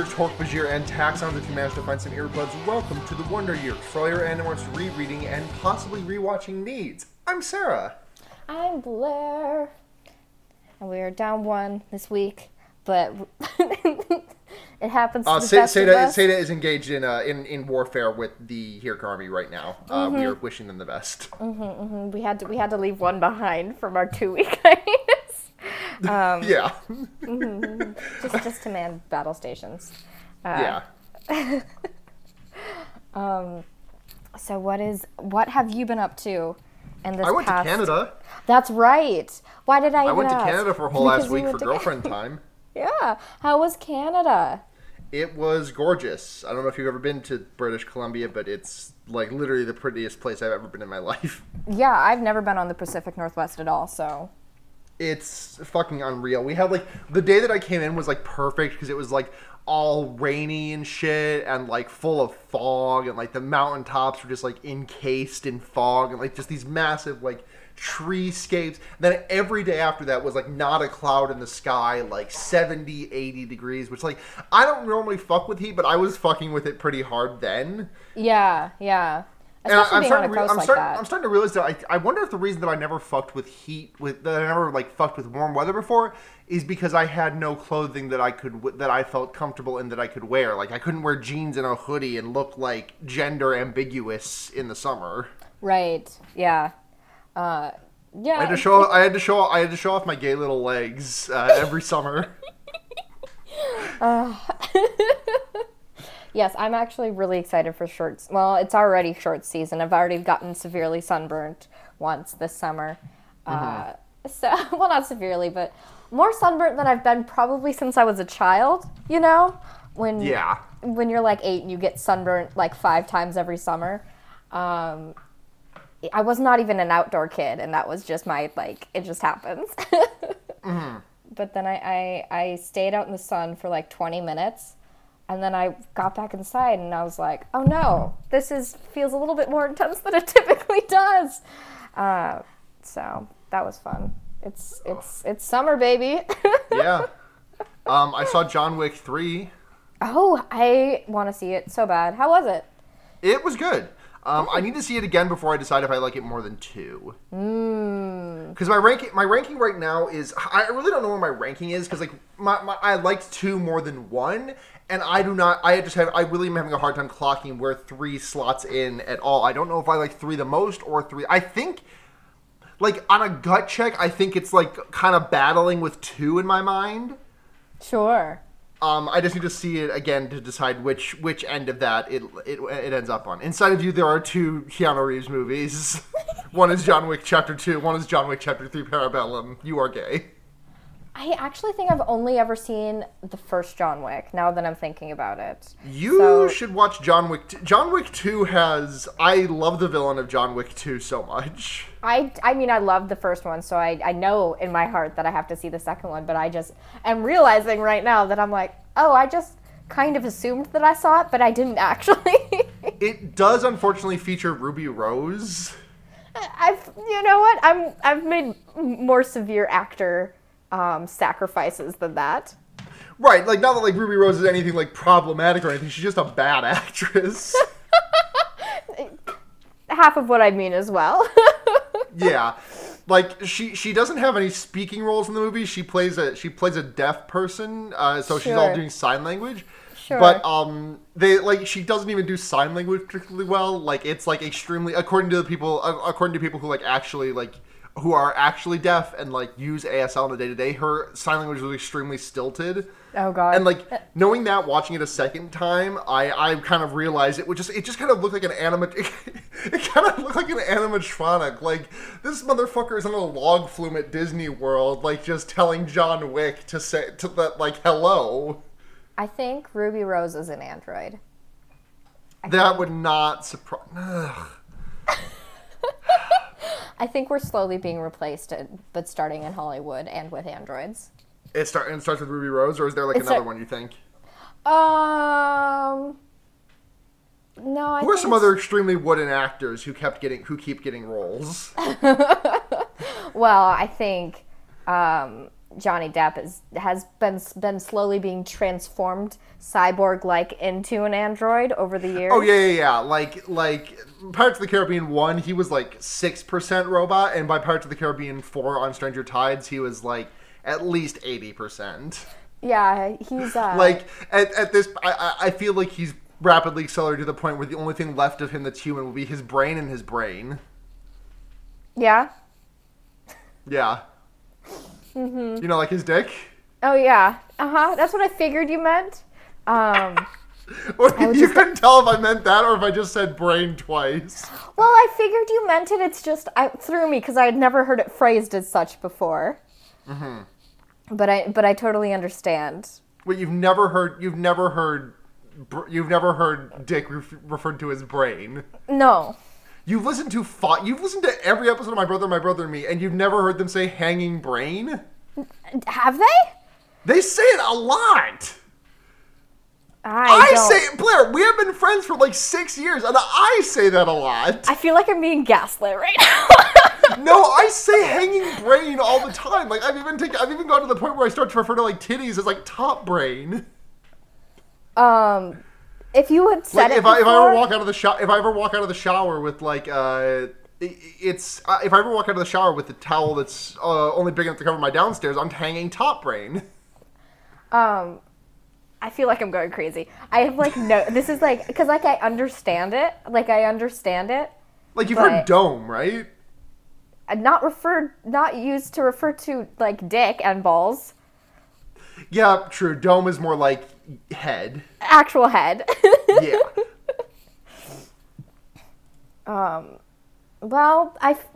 Deer, Torque, Bajir, and Taxxons if you managed to find some earbuds. Welcome to the Wonder Years for all your Animorphs rereading and possibly rewatching needs. I'm Sara. I'm Blair. And we are down one this week, but it happens to Uh, the Se- best of Satah, us. Satah is engaged in, uh, in in warfare with the Yeerk army right now. Uh, We are wishing them the best. We had to we had to leave one behind from our two week. Um, Yeah, just just to man battle stations. yeah. um, So what is what have you been up to in this I went past? to Canada. That's right. Why did I? I even went to? Canada for a whole last week for to- girlfriend time. Yeah. How was Canada? It was gorgeous. I don't know if you've ever been to British Columbia, but it's like literally the prettiest place I've ever been in my life. Yeah, I've never been on the Pacific Northwest at all, so It's fucking unreal. We had like the day that I came in was like perfect because it was like all rainy and shit and like full of fog and like the mountaintops were just like encased in fog and like just these massive like treescapes. Then every day after that was like not a cloud in the sky, like 70, 80 degrees, which like I don't normally fuck with heat, but I was fucking with it pretty hard then. yeah, yeah. And I- Especially I'm starting, to re- I'm, like starting. I'm starting to realize that I, I wonder if the reason that I never fucked with heat with that I never like fucked with warm weather before is because I had no clothing that I could that I felt comfortable in that I could wear. Like I couldn't wear jeans and a hoodie and look like gender ambiguous in the summer. Right. Yeah. Uh, yeah. I had to show I had to show I had to show off my gay little legs uh, every summer. Yes, I'm actually really excited for shorts. Well, it's already short season. I've already gotten severely sunburnt once this summer. Uh, so, well, not severely, but more sunburnt than I've been probably since I was a child. You know, when Yeah. when you're like eight and you get sunburnt like five times every summer. Um, I was not even an outdoor kid, and that was just my like. It just happens. But then I, I I stayed out in the sun for like 20 minutes, and then I got back inside, and I was like, oh no, this is feels a little bit more intense than it typically does. Uh, so that was fun. It's it's it's summer, baby. Yeah. Um, I saw John Wick three. oh, I want to see it so bad. How was it? It was good. Um, I need to see it again before I decide if I like it more than two. Because my ranking, my ranking right now is I really don't know where my ranking is because like my, my I liked two more than one, and I do not. I just have I really am having a hard time clocking where three slots in at all. I don't know if I like three the most or three. I think like on a gut check, I think it's like kind of battling with two in my mind. Sure. Um, I just need to see it again to decide which which end of that it it, it ends up on. Inside of you, there are two Keanu Reeves movies. one is John Wick Chapter Two. One is John Wick Chapter Three. Parabellum. You are gay. I actually think I've only ever seen the first John Wick. Now that I'm thinking about it, You So- should watch John Wick. T- John Wick Two has. I love the villain of John Wick Two so much. I I mean I loved the first one, so I I know in my heart that I have to see the second one. But I just am realizing right now that I'm like, oh, I just kind of assumed that I saw it, but I didn't actually. It does unfortunately feature Ruby Rose. I've you know what I'm I've made more severe actor um, sacrifices than that. Right, like not that like Ruby Rose is anything like problematic or anything. She's just a bad actress. Half of what I mean as well. yeah like she she doesn't have any speaking roles in the movie she plays a she plays a deaf person uh, so she's all doing sign language Sure. but um they like she doesn't even do sign language particularly well like it's like extremely according to the people uh, according to people who like actually like who are actually deaf and like use asl in a day-to-day her sign language was extremely stilted oh god. and like knowing that, watching it a second time, I I kind of realized it would just it just kind of looked like an anima. It, kind of looked like an animatronic. Like this motherfucker is on a log flume at Disney World, like just telling John Wick to say to that like hello. I think Ruby Rose is an android. That would not surprise. I think we're slowly being replaced, uh, but starting in Hollywood and with androids. It start it starts with Ruby Rose, or is there like another one you think? Um. No, I Who are some it's- other extremely wooden actors who kept getting who keep getting roles? Well, I think um, Johnny Depp is has been been slowly being transformed cyborg like into an android over the years. Oh yeah, yeah, yeah. Like like Pirates of the Caribbean one, he was like six percent robot, and by Pirates of the Caribbean four on Stranger Tides, he was like at least eighty percent. Yeah, he's uh, Like at, at this, I I I feel like he's rapidly accelerated to the point where the only thing left of him that's human will be his brain and his brain. yeah. Yeah. Mm-hmm. You know, like his dick. Oh yeah. Uh huh. That's what I figured you meant. Um, you just- couldn't tell if I meant that or if I just said brain twice. well, I figured you meant it. It's just I it threw me because I had never heard it phrased as such before. Mm-hmm. But I but I totally understand. Wait, you've never heard? You've never heard? You've never heard Dick ref- referred to as brain. No. You've listened to fi- You've listened to every episode of My Brother, My Brother and Me, and you've never heard them say "hanging brain." Have they? They say it a lot. I, I, say, Blair, we have been friends for like six years, and I say that a lot. I feel like I'm being gaslit right now. no, I say hanging brain all the time. Like I've even taken, I've even gone to the point where I start to refer to like titties as like top brain. um, if you had said Like it if I if I ever walk out of the shower, if I ever walk out of the shower with like uh, it's uh, if I ever walk out of the shower with a towel that's uh, only big enough to cover my downstairs, I'm hanging top brain. um I feel like I'm going crazy. I have like no this is like cuz like I understand it. Like I understand it. Like you've heard dome, right? Uh, Not referred not used to refer to like dick and balls. Yeah, true. Dome is more like head. Actual head. Yeah. Um, well, I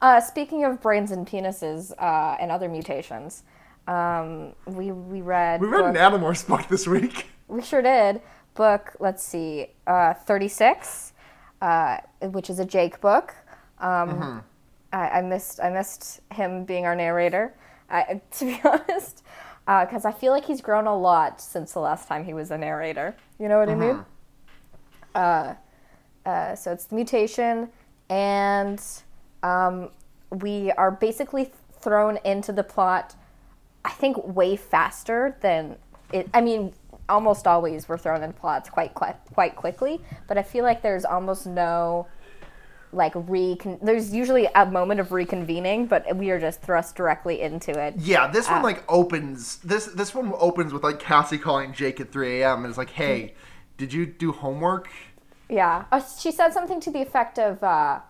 Uh, speaking of brains and penises uh, and other mutations, um, we we read we read an book- Animorphs book this week. We sure did. Book, let's see, uh, 36, uh, which is a Jake book. Um, I, I missed I missed him being our narrator, I, to be honest, because I feel like he's grown a lot since the last time he was a narrator. You know what I mean? Uh, uh, so it's the mutation, and um, we are basically thrown into the plot I think way faster than it. I mean, almost always we're thrown in plots quite quite, quite quickly, but I feel like there's almost no like recon. There's usually a moment of reconvening, but we are just thrust directly into it. Yeah, this Uh, one like opens this this one opens with like Cassie calling Jake at 3 a.m. and it's like, hey, did you do homework? Yeah, uh, she said something to the effect of, uh,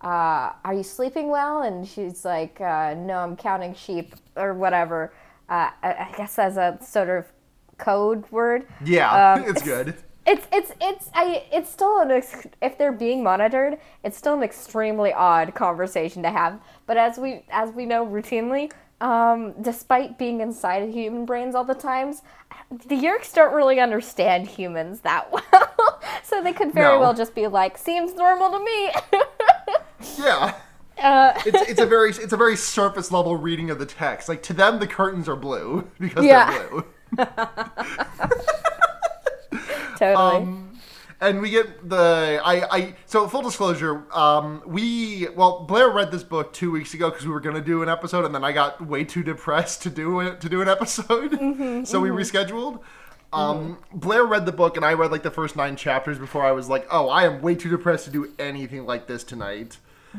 uh, "Are you sleeping well?" And she's like, uh, "No, I'm counting sheep or whatever." Uh, I, I guess as a sort of code word. Yeah, Um, it's good. It's it's it's I it's still an ex- if they're being monitored, it's still an extremely odd conversation to have. But as we as we know routinely, um, despite being inside of human brains all the times, the Yeerks don't really understand humans that well. so they could very No. well just be like, "Seems normal to me." Yeah. uh, It's, it's a very it's a very surface level reading of the text. Like to them, the curtains are blue because Yeah. they're blue. Totally. Um, and we get the I I so full disclosure, um, we well Blair read this book two weeks ago because we were gonna do an episode, and then I got way too depressed to do it to do an episode, Mm-hmm, so we rescheduled. Um, Blair read the book, and I read like the first nine chapters before I was like, oh, I am way too depressed to do anything like this tonight.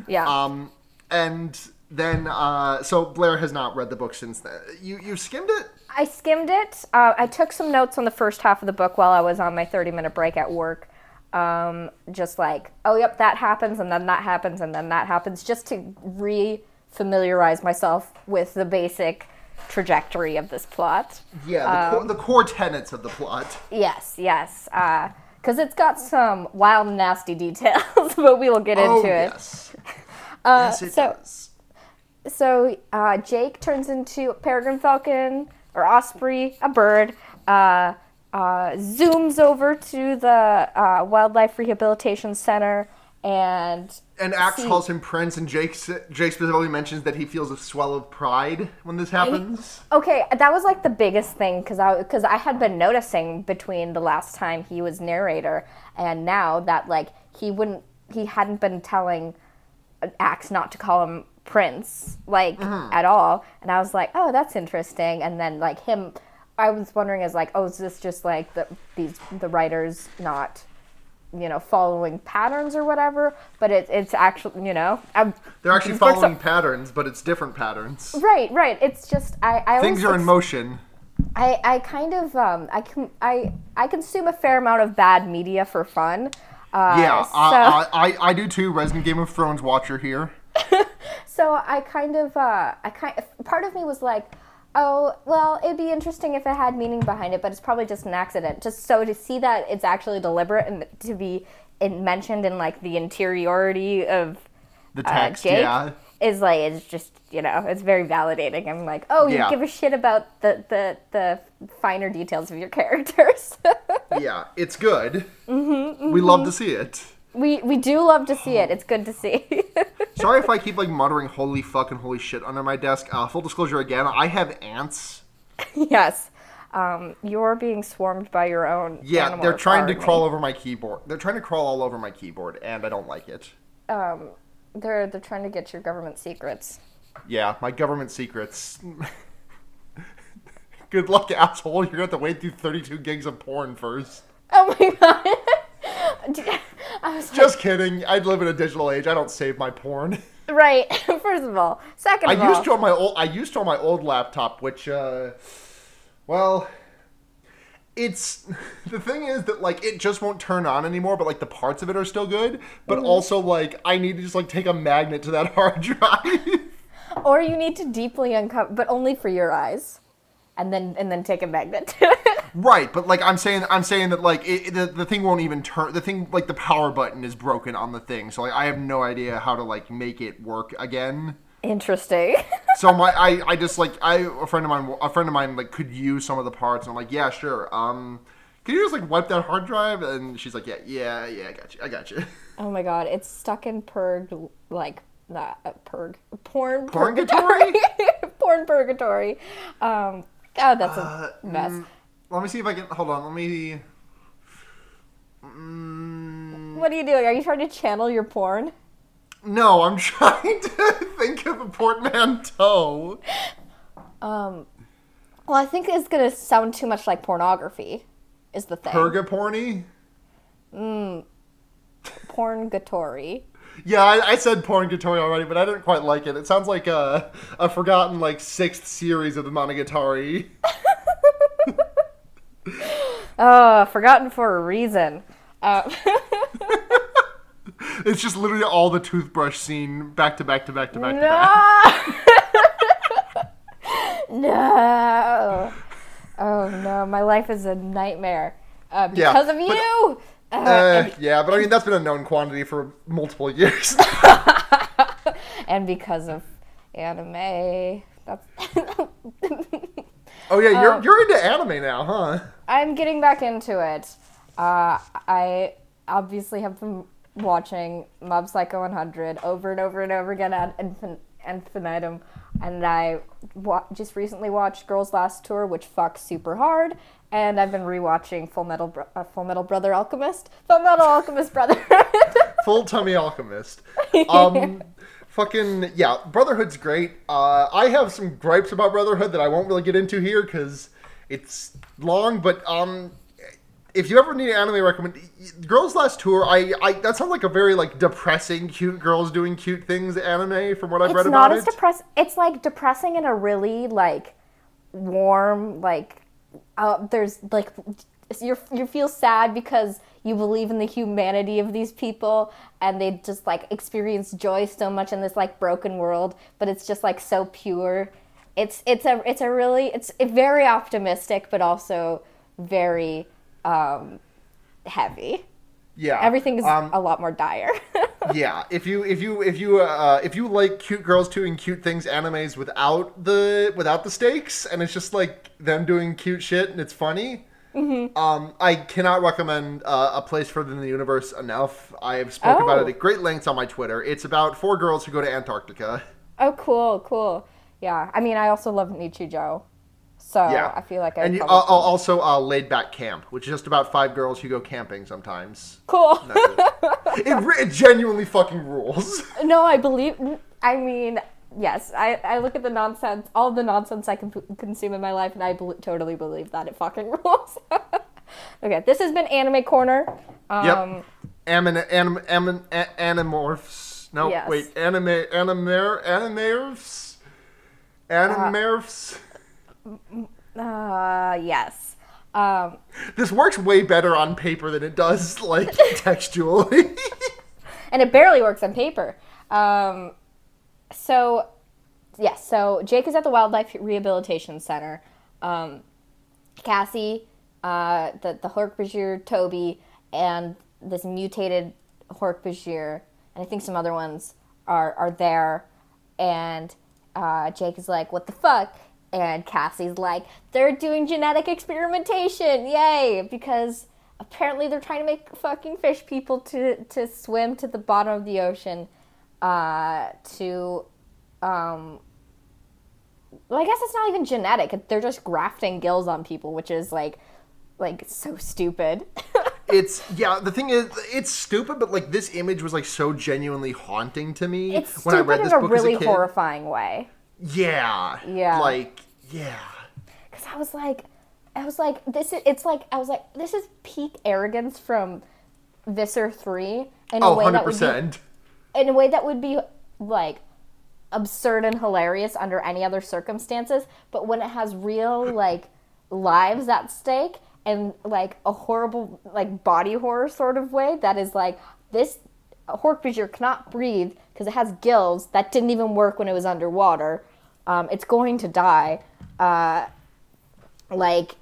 yeah. Um, and then uh, so Blair has not read the book since then. You you skimmed it. I skimmed it. Uh, I took some notes on the first half of the book while I was on my 30 minute break at work. Um, just like, oh, yep, that happens, and then that happens, and then that happens, just to re familiarize myself with the basic trajectory of this plot. Yeah, the, Um, core, the core tenets of the plot. Yes, yes. Because it's got some wild, nasty details, but we will get oh into it. yes, yes it so- does. so uh, Jake turns into peregrine falcon or osprey, a bird. Uh, uh, zooms over to the uh, wildlife rehabilitation center and And Ax see- calls him Prince, and Jake Jake specifically mentions that he feels a swell of pride when this happens. Okay, that was like the biggest thing because I because I had been noticing between the last time he was narrator and now that like he wouldn't he hadn't been telling Ax not to call him Prince like at all, and I was like, oh, that's interesting. And then like him, I was wondering as like, oh, is this just like the these the writers not you know following patterns or whatever? But it, it's actually you know I'm, They're actually following patterns, but it's different patterns. Right, right. It's just I. I Things are in motion. I, I kind of um I can I I consume a fair amount of bad media for fun. Uh, Yeah, so, I, I, I do too. Resident Game of Thrones watcher here. so I kind of uh I kind part of me was like, oh well, it'd be interesting if it had meaning behind it, but it's probably just an accident. Just so to see that it's actually deliberate and to be in, mentioned in like the interiority of The uh, text, Jake yeah. is like it's just you know it's very validating. I'm like, oh, you Yeah. give a shit about the the the finer details of your characters. Yeah, it's good. Mm-hmm, We love to see it. We we do love to see it. It's good to see. Sorry if I keep like muttering "holy fucking holy shit" under my desk. Uh, full disclosure again, I have ants. yes. Um, you're being swarmed by your own. Yeah, they're trying to crawl over my keyboard. They're trying to crawl all over my keyboard, and I don't like it. Um, they're they're trying to get your government secrets. Yeah, my government secrets. Good luck, asshole. You're gonna have to wait through 32 gigs of porn first. Oh my god. I was Just kidding. I live in a digital age. I don't save my porn. right. First of all, second I all, used to on my old. I used to on my old laptop, which, uh, well, it's the thing is that like it just won't turn on anymore. But like the parts of it are still good. But Mm-hmm. also like I need to just like take a magnet to that hard drive. or you need to deeply uncover, but only for your eyes, and then and then take a magnet to it. Right, but like I'm saying, I'm saying that like it, the the thing won't even turn. The thing like the power button is broken on the thing, so like I have no idea how to like make it work again. Interesting. so my I, I just like I a friend of mine a friend of mine like could use some of the parts and I'm like yeah sure um can you just like wipe that hard drive and she's like yeah yeah yeah I got you I got you oh my god, it's stuck in purg like that uh, purg porn Purgatory? porn purgatory. Um, oh, that's a Uh, mess. mm, let me see if I can hold on let me mm, What are you doing? Are you trying to channel your porn? no I'm trying to think of a portmanteau Um, well, I think it's gonna sound too much like pornography. Is the thing purgaporny porngatory? yeah I, I said porngatari already but I didn't quite like it it sounds like a, a forgotten like sixth series of the Monogatari Oh, forgotten for a reason. Uh, It's just literally all the toothbrush scene back to back to back to back to no. back. no. Oh no, my life is a nightmare uh, Yeah, because of but- you. Uh, Uh, yeah, but I mean that's been a known quantity for multiple years. and because of anime. That's oh yeah, you're Um, you're into anime now, huh? I'm getting back into it. Uh, I obviously have been watching Mob Psycho 100 over and over and over again at infin- infinitum, and I wa- just recently watched Girls Last Tour, which fucks super hard, and I've been rewatching Full Metal Bro- uh, Full Metal Brother Alchemist, Full Metal Alchemist Brother. Full tummy alchemist. Um, fucking yeah, Brotherhood's great. Uh, I have some gripes about Brotherhood that I won't really get into here because it's long. But um, if you ever need an anime recommend, Girls Last Tour, I, I that sounds like a very like depressing, cute girls doing cute things anime from what I've read it's not as depressing. It's like depressing in a really like warm like. Uh, there's like you you feel sad because you believe in the humanity of these people and they just like experience joy so much in this like broken world, but it's just like so pure. It's it's a it's a really it's very optimistic, but also very um, heavy. yeah, Everything is um, a lot more dire. yeah if you if you if you uh if you like cute girls doing cute things animes without the without the stakes and it's just like them doing cute shit and it's funny Mm-hmm. um i cannot recommend uh, a place further Than the universe enough i have spoke about Oh. it at great lengths on my twitter it's about four girls who go to antarctica Oh, cool, cool. Yeah, I mean, I also love Nichijou, Joe. so yeah I feel like I and you, uh, uh, also uh, laid back camp which is just about five girls who go camping sometimes cool. It. it, it genuinely fucking rules no, I believe. I mean, yes, I, I look at the nonsense, all the nonsense I can consume in my life, and I bel totally believe that it fucking rules. okay, this has been Anime Corner. Um, Yep. Anim, anim, anim, a- animorphs. No, Yes. wait. Anime, animer, animorphs? Animorphs? Uh, yes. Um, this works way better on paper than it does, like, textually. and it barely works on paper. Um, so, yes, so Jake is at the Wildlife Rehabilitation Center. Um, Cassie, uh, the, the Hork-Bajir, Toby, and this mutated Hork-Bajir, and I think some other ones are, are there. And uh, Jake is like, what the fuck? And Cassie's like, they're doing genetic experimentation, yay! Because apparently they're trying to make fucking fish people to, to swim to the bottom of the ocean uh, to um, well, I guess it's not even genetic. They're just grafting gills on people, which is like, like so stupid. it's, yeah, the thing is, it's stupid, but, like, this image was, like, so genuinely haunting to me it's when I read in this a book really a horrifying way. Yeah. Yeah. Like, yeah. Because I was like, I was like, this is. It's like I was like, this is peak arrogance from Visser Three in a Oh, way that would 100%. be in a way that would be like absurd and hilarious under any other circumstances, but when it has real like lives at stake and like a horrible like body horror sort of way that is like this Hork-Bajir cannot breathe because it has gills that didn't even work when it was underwater. Um, it's going to die. Uh, like,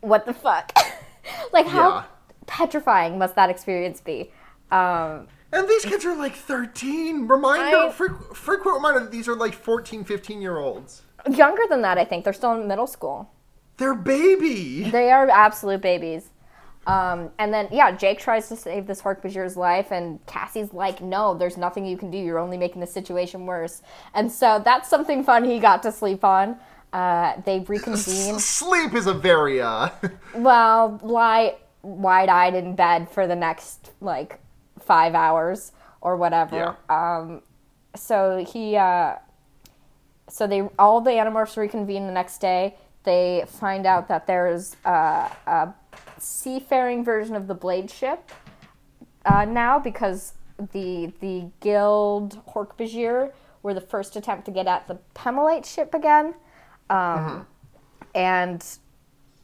what the fuck? like, how Yeah. petrifying must that experience be? Um, And these kids are like 13. Reminder, I- freq- frequent reminder that these are like 14, 15 year olds. younger than that, I think. They're still in middle school. They're baby. They are absolute babies. Um, and then, yeah, Jake tries to save this Hork-Bajir's life, and Cassie's like, no, there's nothing you can do. You're only making the situation worse. And so that's something fun he got to sleep on. Uh, they reconvene. Sleep is a very, uh, well, lie wide-eyed in bed for the next, like, five hours or whatever. Um, so he, uh, so they, all the Animorphs reconvene the next day. They find out that there's uh, a seafaring version of the Blade ship uh, now because the the Guild Hork-Bajir were the first attempt to get at the Pemalite ship again, um, and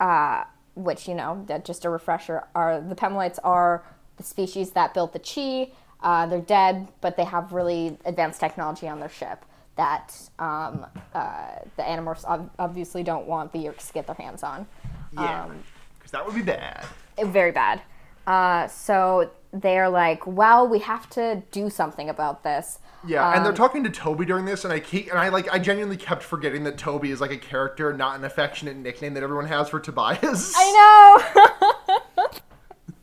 uh, which you know, that just a refresher, are the Pemalites are species that built the Chee. Uh, they're dead, but they have really advanced technology on their ship that um, uh, the Animorphs ob- obviously don't want the Yeerks to get their hands on. yeah. Um, Because that would be bad. very bad. Uh, so they're like, well, we have to do something about this. Yeah, and they're Um, talking to Toby during this, and I keep, and I like, I genuinely kept forgetting that Toby is like a character, not an affectionate nickname that everyone has for Tobias. I know.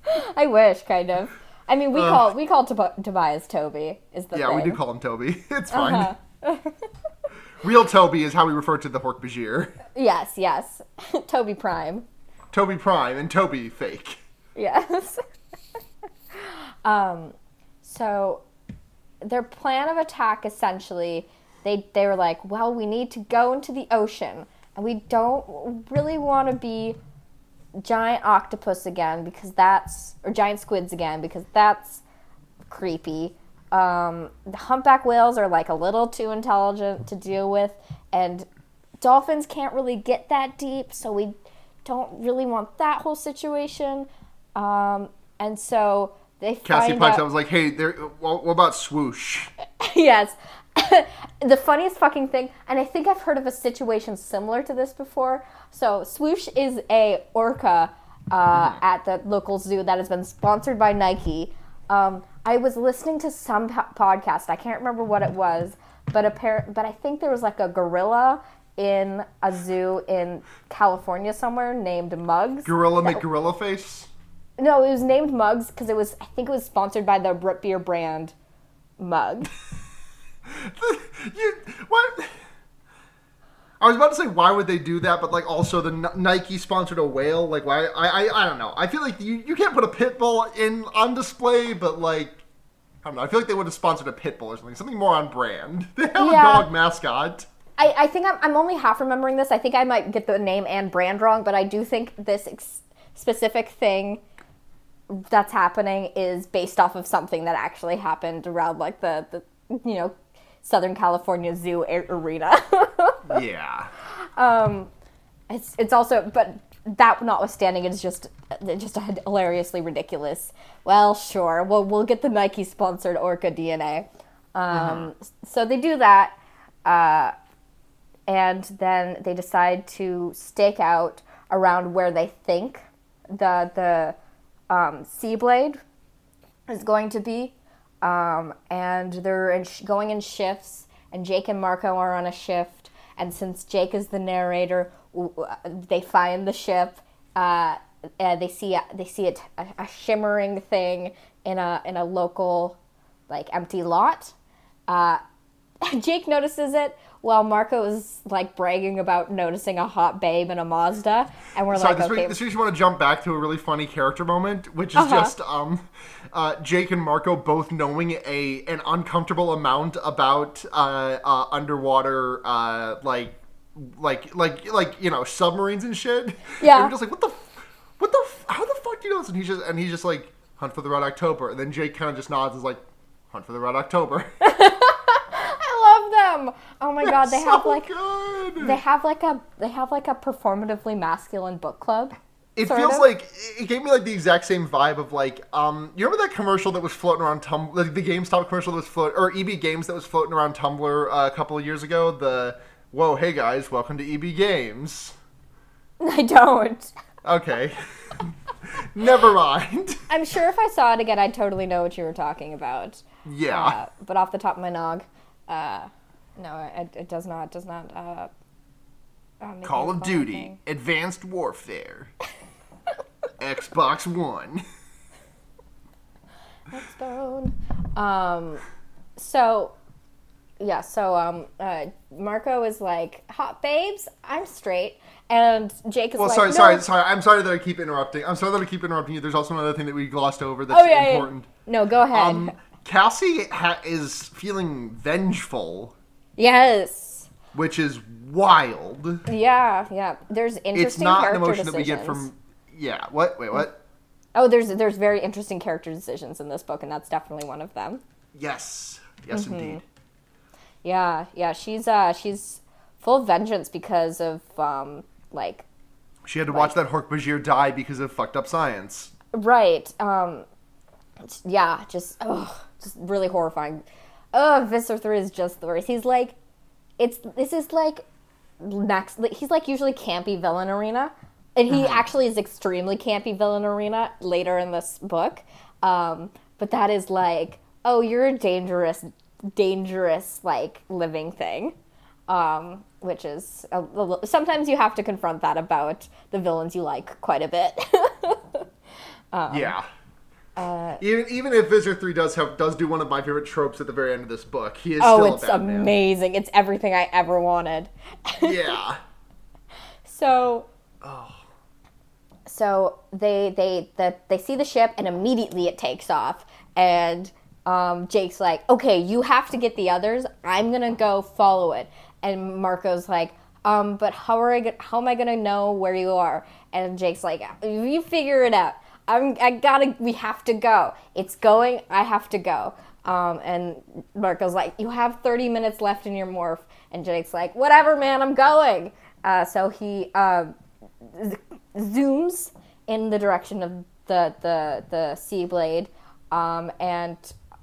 I wish, kind of. I mean, we call we call Tob- Tobias Toby. Is the Yeah, thing. we do call him Toby. It's fine. Uh-huh. Real Toby is how we refer to the Hork-Bajir. Yes, yes. Toby Prime. Toby Prime and Toby Fake. Yes. um, so their plan of attack essentially, they they were like, well, we need to go into the ocean, and we don't really want to be giant octopus again because that's or giant squids again because that's creepy. Um, the humpback whales are like a little too intelligent to deal with, and dolphins can't really get that deep, so we don't really want that whole situation. Um, and so they Cassie find Pikes, out. I was like, hey, there. What, what about swoosh? yes. the funniest fucking thing, and I think I've heard of a situation similar to this before. So, Swoosh is a orca uh, at the local zoo that has been sponsored by Nike. Um, I was listening to some po- podcast. I can't remember what it was, but appar- but I think there was like a gorilla in a zoo in California somewhere named Mugs. Gorilla that- make gorilla face. No, it was named Mugs because it was. I think it was sponsored by the root beer brand Mug. you what? I was about to say why would they do that, but like also the N- Nike sponsored a whale. Like why? I, I I don't know. I feel like you, you can't put a pit bull in on display, but like I don't know. I feel like they would have sponsored a pit bull or something. Something more on brand. They have Yeah. a dog mascot. I, I think I'm, I'm only half remembering this. I think I might get the name and brand wrong, but I do think this ex- specific thing that's happening is based off of something that actually happened around like the, the you know Southern California Zoo a- arena. Yeah. it's it's also but that notwithstanding, it's just it's just hilariously ridiculous. Well, sure, we'll we'll get the Nike sponsored Orca DNA. Um, So they do that, uh, and then they decide to stake out around where they think the the um, Seablade is going to be, um, and they're in sh- going in shifts. And Jake and Marco are on a shift, and since Jake is the narrator, they find the ship. Uh, uh, they see a, they see a, t- a shimmering thing in a in a local like empty lot. Uh, Jake notices it while Marco is like bragging about noticing a hot babe in a Mazda, and we're Sorry, like, this, okay, week, this week you want to jump back to a really funny character moment, which is Uh-huh. just um, uh, Jake and Marco both knowing a an uncomfortable amount about uh, uh, underwater uh, like like like like you know submarines and shit. Yeah. And we're just like what the f- what the how the fuck do you know this? And he's just and he's just like hunt for the red October, and then Jake kind of just nods and is like hunt for the red October. Them. Oh my god, they So have like good. they have like a they have like a performatively masculine book club. It feels of. like it gave me like the exact same vibe of like um you remember that commercial that was floating around Tumblr like the GameStop commercial that was float or EB Games that was floating around Tumblr uh, a couple of years ago the whoa hey guys welcome to EB Games I don't. okay never mind I'm sure if I saw it again, I'd totally know what you were talking about. yeah Uh, but off the top of my nog, uh, no, it, it does not does not. Uh, uh, Call of Duty anything. Advanced Warfare Xbox One Stone. Um, so yeah, so um, uh, Marco is like, "Hot babes, I'm straight," and Jake is like well like, sorry "No." sorry sorry I'm sorry that I keep interrupting I'm sorry that I keep interrupting you there's also another thing that we glossed over that's Oh yeah, yeah. important No, go ahead. um Cassie ha- is feeling vengeful yes. which is wild. Yeah, yeah. There's interesting It's not an emotion that we get from. Yeah. What? Wait. What? Oh, there's there's very interesting character decisions in this book, and that's definitely one of them. Yes. Yes, Mm-hmm. indeed. Yeah, yeah. She's uh she's full of vengeance because of um like She had to watch that Hork-Bajir die because of fucked up science. right um yeah just oh just really horrifying. Oh, Visser three is just the worst. He's like, it's this is like next. He's like usually campy villain arena, and he actually is extremely campy villain arena later in this book. Um, but that is like, oh, you're a dangerous, dangerous like living thing. Um, which is a, little- sometimes you have to confront that about the villains you like quite a bit. yeah. Uh, even even if Visser Three does have does do one of my favorite tropes at the very end of this book, he is oh, still it's a bad man. amazing! It's everything I ever wanted. Yeah. So Oh. so they they the, they see the ship and immediately it takes off and um, Jake's like, okay, you have to get the others. I'm gonna go follow it. And Marco's like, um, but how are I? How am I gonna know where you are? And Jake's like, you figure it out. I'm. I gotta. We have to go. It's going. I have to go. Um, and Marco's like, you have 30 minutes left in your morph. And Jake's like, whatever, man. I'm going. Uh, so he. Uh, zooms in the direction of the the the sea blade um, and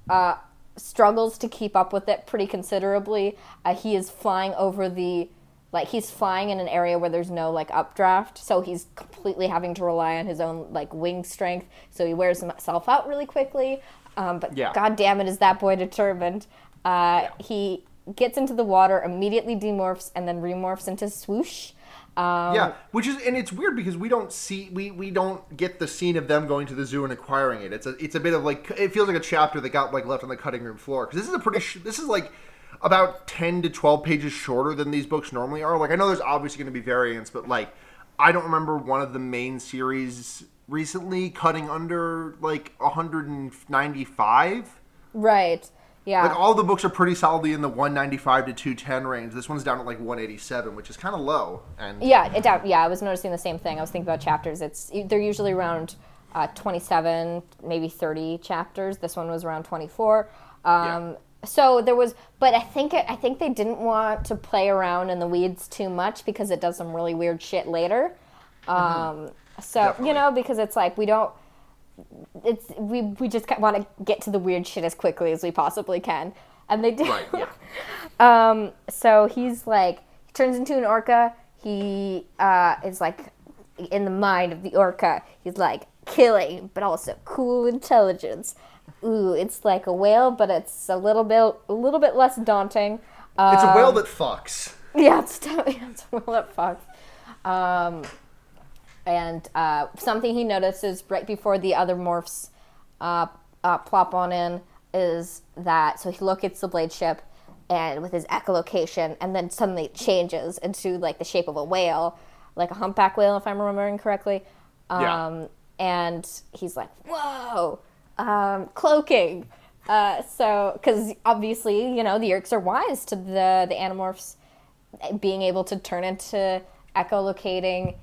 uh, struggles to keep up with it pretty considerably. Uh, he is flying over the like he's flying in an area where there's no like updraft, so he's completely having to rely on his own like wing strength. So he wears himself out really quickly. Um, but Yeah. god damn it, is that boy determined? Uh, He gets into the water, immediately demorphs, and then remorphs into swoosh. Um, Yeah, which is and it's weird because we don't see we we don't get the scene of them going to the zoo and acquiring it. It's a it's a bit of like it feels like a chapter that got like left on the cutting room floor because this is a pretty this is like about 10 to 12 pages shorter than these books normally are. Like I know there's obviously going to be variants, but like I don't remember one of the main series recently cutting under like 195. Right. Yeah. Like all the books are pretty solidly in the 195 to 210 range. This one's down at like 187, which is kind of low. And Yeah, it doubt. Yeah, I was noticing the same thing. I was thinking about chapters. It's they're usually around uh, 27, maybe 30 chapters. This one was around 24. Um, So there was, but I think it, I think they didn't want to play around in the weeds too much because it does some really weird shit later. Um, so Definitely. you know because it's like we don't. It's we we just want to get to the weird shit as quickly as we possibly can, and they do. right, yeah. Um, so he's like, he turns into an orca. He uh, is like, in the mind of the orca, he's like killing, but also cool intelligence. Ooh, it's like a whale, but it's a little bit, a little bit less daunting. Uh, It's a whale that fucks. yeah, it's, it's a whale that fucks. Um, and uh, something he notices right before the other morphs uh, uh, plop on in is that so he locates the blade ship and with his echolocation and then suddenly it changes into like the shape of a whale like a humpback whale if i'm remembering correctly um, Yeah. and he's like whoa um, cloaking uh, so because obviously you know the Yeerks are wise to the the animorphs being able to turn into echolocating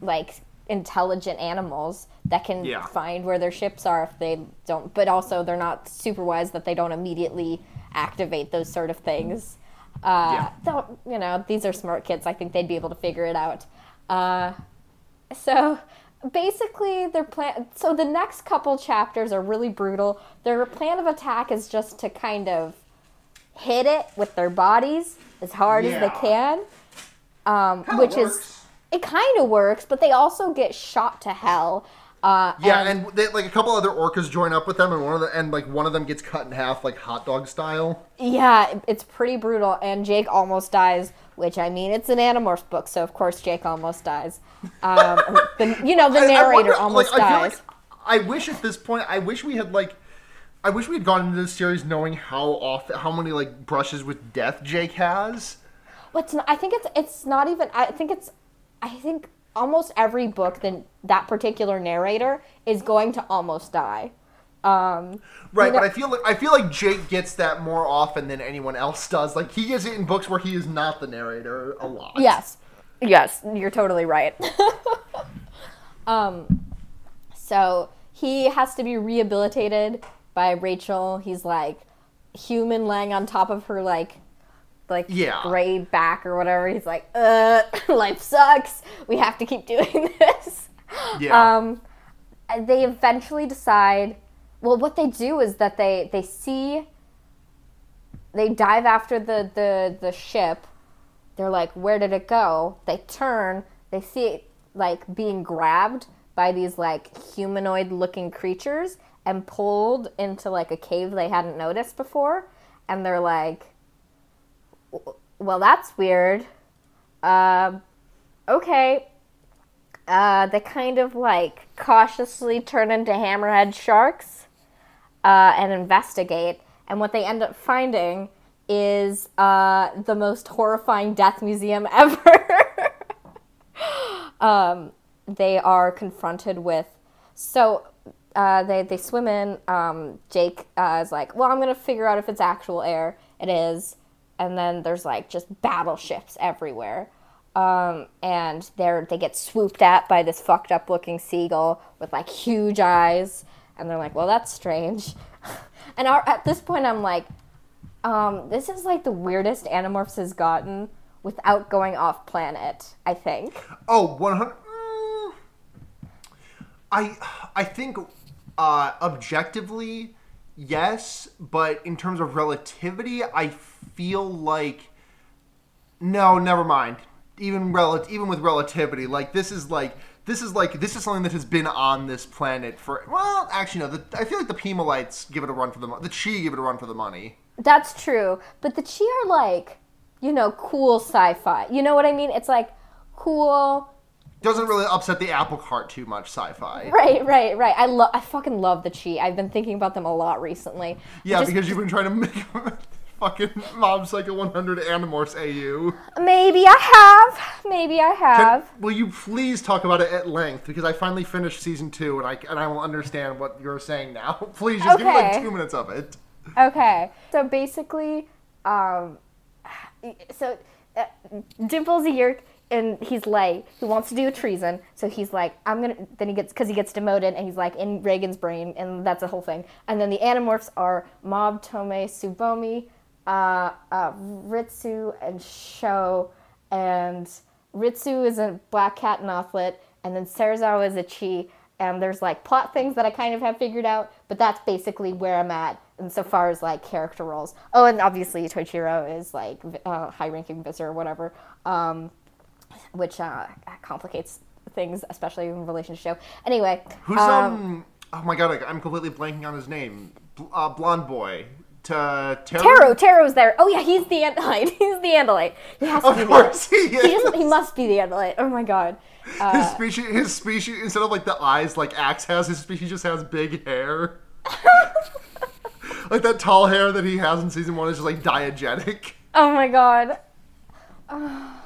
like intelligent animals that can Yeah. find where their ships are if they don't but also they're not super wise that they don't immediately activate those sort of things uh, Yeah. though, you know these are smart kids i think they'd be able to figure it out uh, so basically their plan so the next couple chapters are really brutal their plan of attack is just to kind of hit it with their bodies as hard as they can um, which is it kind of works but they also get shot to hell uh, Yeah, and, they, like a couple other orcas join up with them, and one of the and like one of them gets cut in half, like hot dog style. Yeah, it's pretty brutal, and Jake almost dies. Which I mean, it's an Animorphs book, so of course Jake almost dies. Um, the, you know, the I- I narrator wonder, almost like, I dies. like I wish at this point, I wish we had like, I wish we had gone into this series knowing how often, how many like brushes with death Jake has. What's not, I think it's it's not even. I think it's. I think almost every book that that particular narrator is going to almost die. Um, Right, You know- but I feel like I feel like Jake gets that more often than anyone else does. Like he gets it in books where he is not the narrator a lot. Yes. Yes, you're totally right. um, so he has to be rehabilitated by Rachel. He's like human laying on top of her like like Yeah. gray back or whatever. He's like, uh, life sucks. We have to keep doing this. Yeah. Um, they eventually decide. Well, what they do is that they they see. They dive after the the the ship. They're like, where did it go? They turn. They see it like being grabbed by these like humanoid looking creatures and pulled into like a cave they hadn't noticed before. And they're like, well, that's weird. Um, okay. Uh, they kind of like cautiously turn into hammerhead sharks uh, and investigate. And what they end up finding is uh, the most horrifying death museum ever. um, they are confronted with. So uh, they, they swim in. Um, Jake uh, is like, well, I'm going to figure out if it's actual air. It is. And then there's like just battleships everywhere. Um, and they're they get swooped at by this fucked up looking seagull with like huge eyes, and they're like, "Well, that's strange." and our, at this point, I'm like, um, "This is like the weirdest Animorphs has gotten without going off planet." I think. Oh, 100. mm, I I think uh, objectively, yes, but in terms of relativity, I feel like no, never mind. Even rel- even with relativity, like this is like this is like this is something that has been on this planet for well, actually no. The, I feel like the Pemalites give it a run for the mo- the Chee give it a run for the money. That's true, but the Chee are like, you know, cool sci-fi. You know what I mean? It's like cool. Doesn't really upset the apple cart too much. Sci-fi. Right, right, right. I love. I fucking love the Chee. I've been thinking about them a lot recently. Yeah, Just- because you've been trying to make fucking Mob Psycho 100 Animorphs AU. maybe I have. Maybe I have. Will you please talk about it at length? Because I finally finished season two, and I and I will understand what you're saying now. Please just give me like two minutes of it. Okay, so basically, um, so uh, Dimple's a Yeerk, and he's like, he wants to do a treason, so he's like, I'm gonna. Then he gets because he gets demoted, and he's like in Reigen's brain, and that's a whole thing. And then the Animorphs are Mob, Tome, Tsubomi, uh, uh, Ritsu, and Sho, and Ritsu is a black cat Nothlit, and then Serizawa is a Chee. And there's like plot things that I kind of have figured out, but that's basically where I'm at insofar as like character roles. Oh, and obviously Toichiro is like uh, high-ranking visitor or whatever, um, which uh, complicates things, especially in relation to Sho. Anyway, Who's um, Oh my god, I- I'm completely blanking on his name. Bl- uh, blonde boy. Uh, to Teru. Taro, Taro's there. Oh yeah, he's the Andalite. He's the Andalite. He has to Of be course he Andalite. He, is. he must be the Andalite. Oh my god. His uh, species, his species, instead of like the eyes like Ax has, his species just has big hair. like that tall hair that he has in season one is just like diegetic. Oh my god. Uh,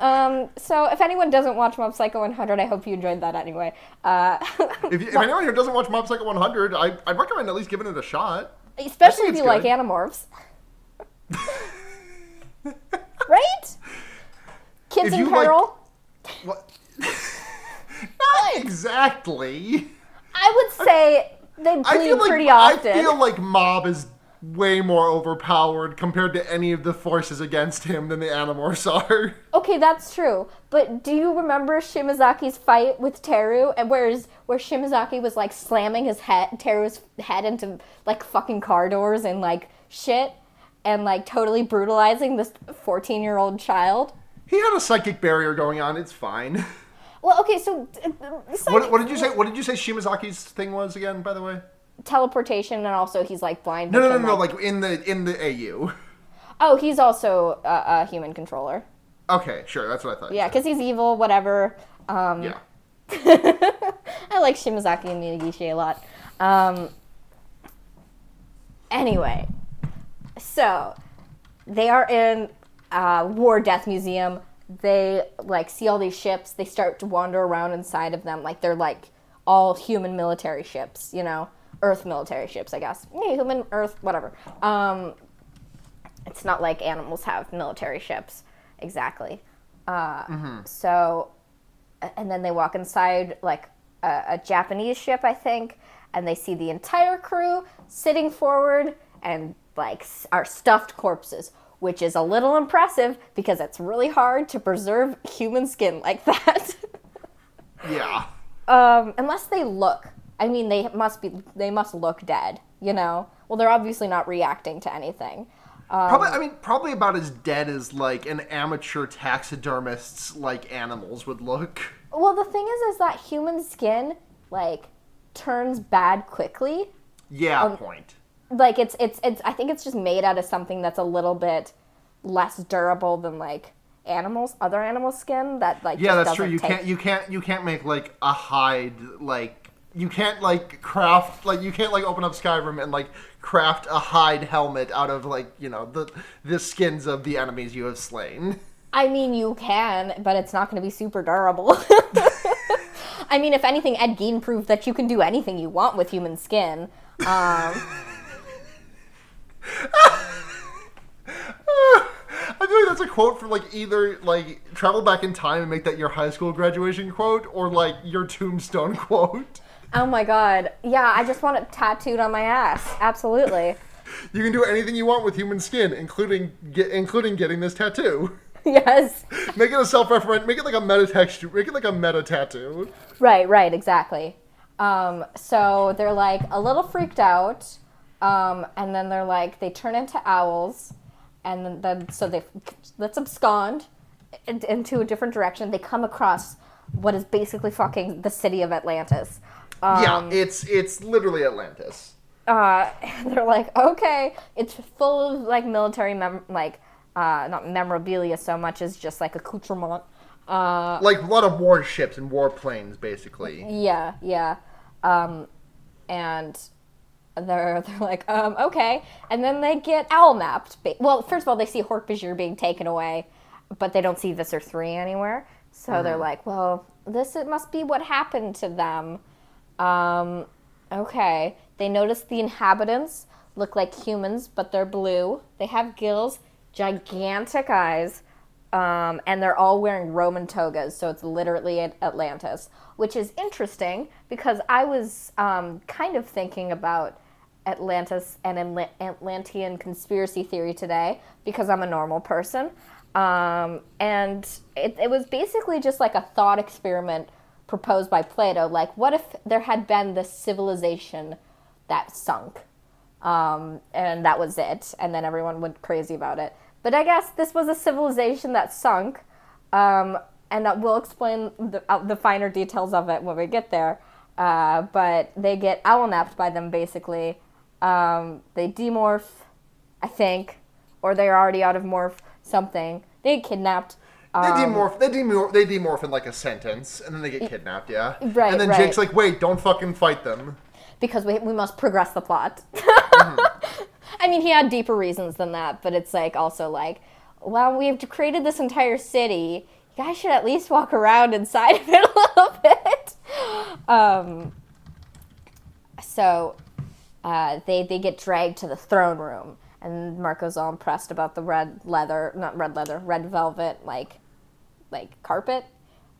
um, so if anyone doesn't watch Mob Psycho 100, I hope you enjoyed that anyway. Uh, If, you, if anyone here doesn't watch Mob Psycho 100, I, I'd recommend at least giving it a shot. especially if you like. Animorphs. right? Kids If in you like- peril? What? Not exactly. I would say they I bleed feel like pretty often. I feel like Mob is way more overpowered compared to any of the forces against him than the Animorphs are. Okay, that's true. But do you remember Shimazaki's fight with Teru? And where's where Shimazaki was like slamming his head, Teru's head into like fucking car doors and like shit, and like totally brutalizing this fourteen-year-old child. He had a psychic barrier going on. It's fine. Well, okay, so uh, like What, what did you say? What did you say Shimazaki's thing was again? By the way, teleportation, and also he's like blind. no, no, no, no. Like in the in the AU. oh, he's also a, a human controller. Okay, sure. That's what I thought. Yeah, because he's evil. Whatever. Um, yeah. I like Shimazaki and Minagishi a lot. Um, anyway, so they are in uh, War Death Museum. They like see all these ships. They start to wander around inside of them, like they're like all human military ships, you know, Earth military ships, I guess. Yeah, human, Earth, whatever. Um, it's not like animals have military ships exactly. Uh, So and then they walk inside like a, a Japanese ship, I think, and they see the entire crew sitting forward and like s- are stuffed corpses, which is a little impressive because it's really hard to preserve human skin like that. Yeah. um, unless they look. I mean, they must be. They must look dead. You know. Well, they're obviously not reacting to anything. Um, Probably, I mean, probably about as dead as like an amateur taxidermist's like animals would look. Well, the thing is, is that human skin like turns bad quickly. Yeah, Um, point. like it's it's it's I think it's just made out of something that's a little bit less durable than like animals other animal skin that like Yeah, that's true. You take- can't, you can't, you can't make like a hide like you can't like craft like you can't like open up Skyrim and like craft a hide helmet out of like you know the the skins of the enemies you have slain. I mean you can but it's not going to be super durable I mean if anything Ed Gein proved that you can do anything you want with human skin um I feel like that's a quote for like either like travel back in time and make that your high school graduation quote or like your tombstone quote. Oh my god yeah I just want it tattooed on my ass absolutely You can do anything you want with human skin, including get, including getting this tattoo. yes Make it a self-referent. Make it like a meta texture. Make it like a meta tattoo. Right, right, exactly. Um, so they're like a little freaked out, um, and then they're like they turn into owls, and then, then so they let's abscond into a different direction. They come across what is basically fucking the city of Atlantis. Um, yeah, it's it's literally Atlantis. uh, and they're like, okay, it's full of like military mem- like uh, not memorabilia so much as just like accoutrement. Uh, Like a lot of warships and warplanes, basically. Yeah, yeah. Um, and they're they're like, um, okay. And then they get owl mapped. Ba- Well, first of all, they see Hork-Bajir being taken away, but they don't see Visser 3 anywhere. So they're like, well, this it must be what happened to them. Um, Okay. They notice the inhabitants look like humans, but they're blue. They have gills, gigantic eyes, um, and they're all wearing Roman togas, so it's literally Atlantis, which is interesting because I was um, kind of thinking about Atlantis and Atla- Atlantean conspiracy theory today because I'm a normal person. Um, and it, it was basically just like a thought experiment proposed by Plato. Like, what if there had been this civilization that sunk? Um, and that was it. And then everyone went crazy about it. But I guess this was a civilization that sunk. Um, and we'll explain the, uh, the finer details of it when we get there. Uh, but they get owl napped by them basically. Um, they demorph, I think, or they're already out of morph something. They get kidnapped. They Um, demorph. They demorph. They demorph in like a sentence, and then they get kidnapped. Yeah. Right, And then right. Jake's like, "Wait, don't fucking fight them." because we, we must progress the plot. Mm-hmm. I mean, he had deeper reasons than that, but it's like also like, well, we've created this entire city. You guys should at least walk around inside of it a little bit. Um, so uh, they they get dragged to the throne room, and Marco's all impressed about the red leather, not red leather, red velvet like like carpet,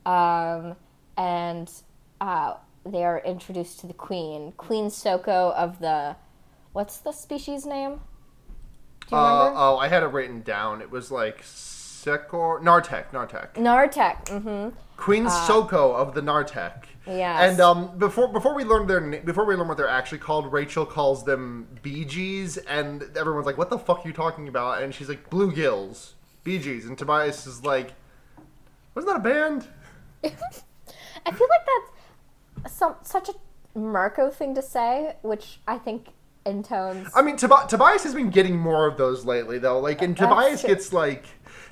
um, and uh, they are introduced to the queen, Queen Soko of the, what's the species name? Do you Uh, remember? oh, I had it written down. It was like Sekor Nartek. Nartek. Nartek. Mm-hmm. Queen Soko of the Nartek. Yes. And um, before before we learn their before we learn what they're actually called, Rachel calls them Bee Gees, and everyone's like, "What the fuck are you talking about?" And she's like, "Bluegills, Bee Gees," and Tobias is like, "Wasn't that a band?" I feel like that's some such a Marco thing to say, which I think intones. I mean, Tob- Tobias has been getting more of those lately, though. Like, and That's Tobias true. gets like.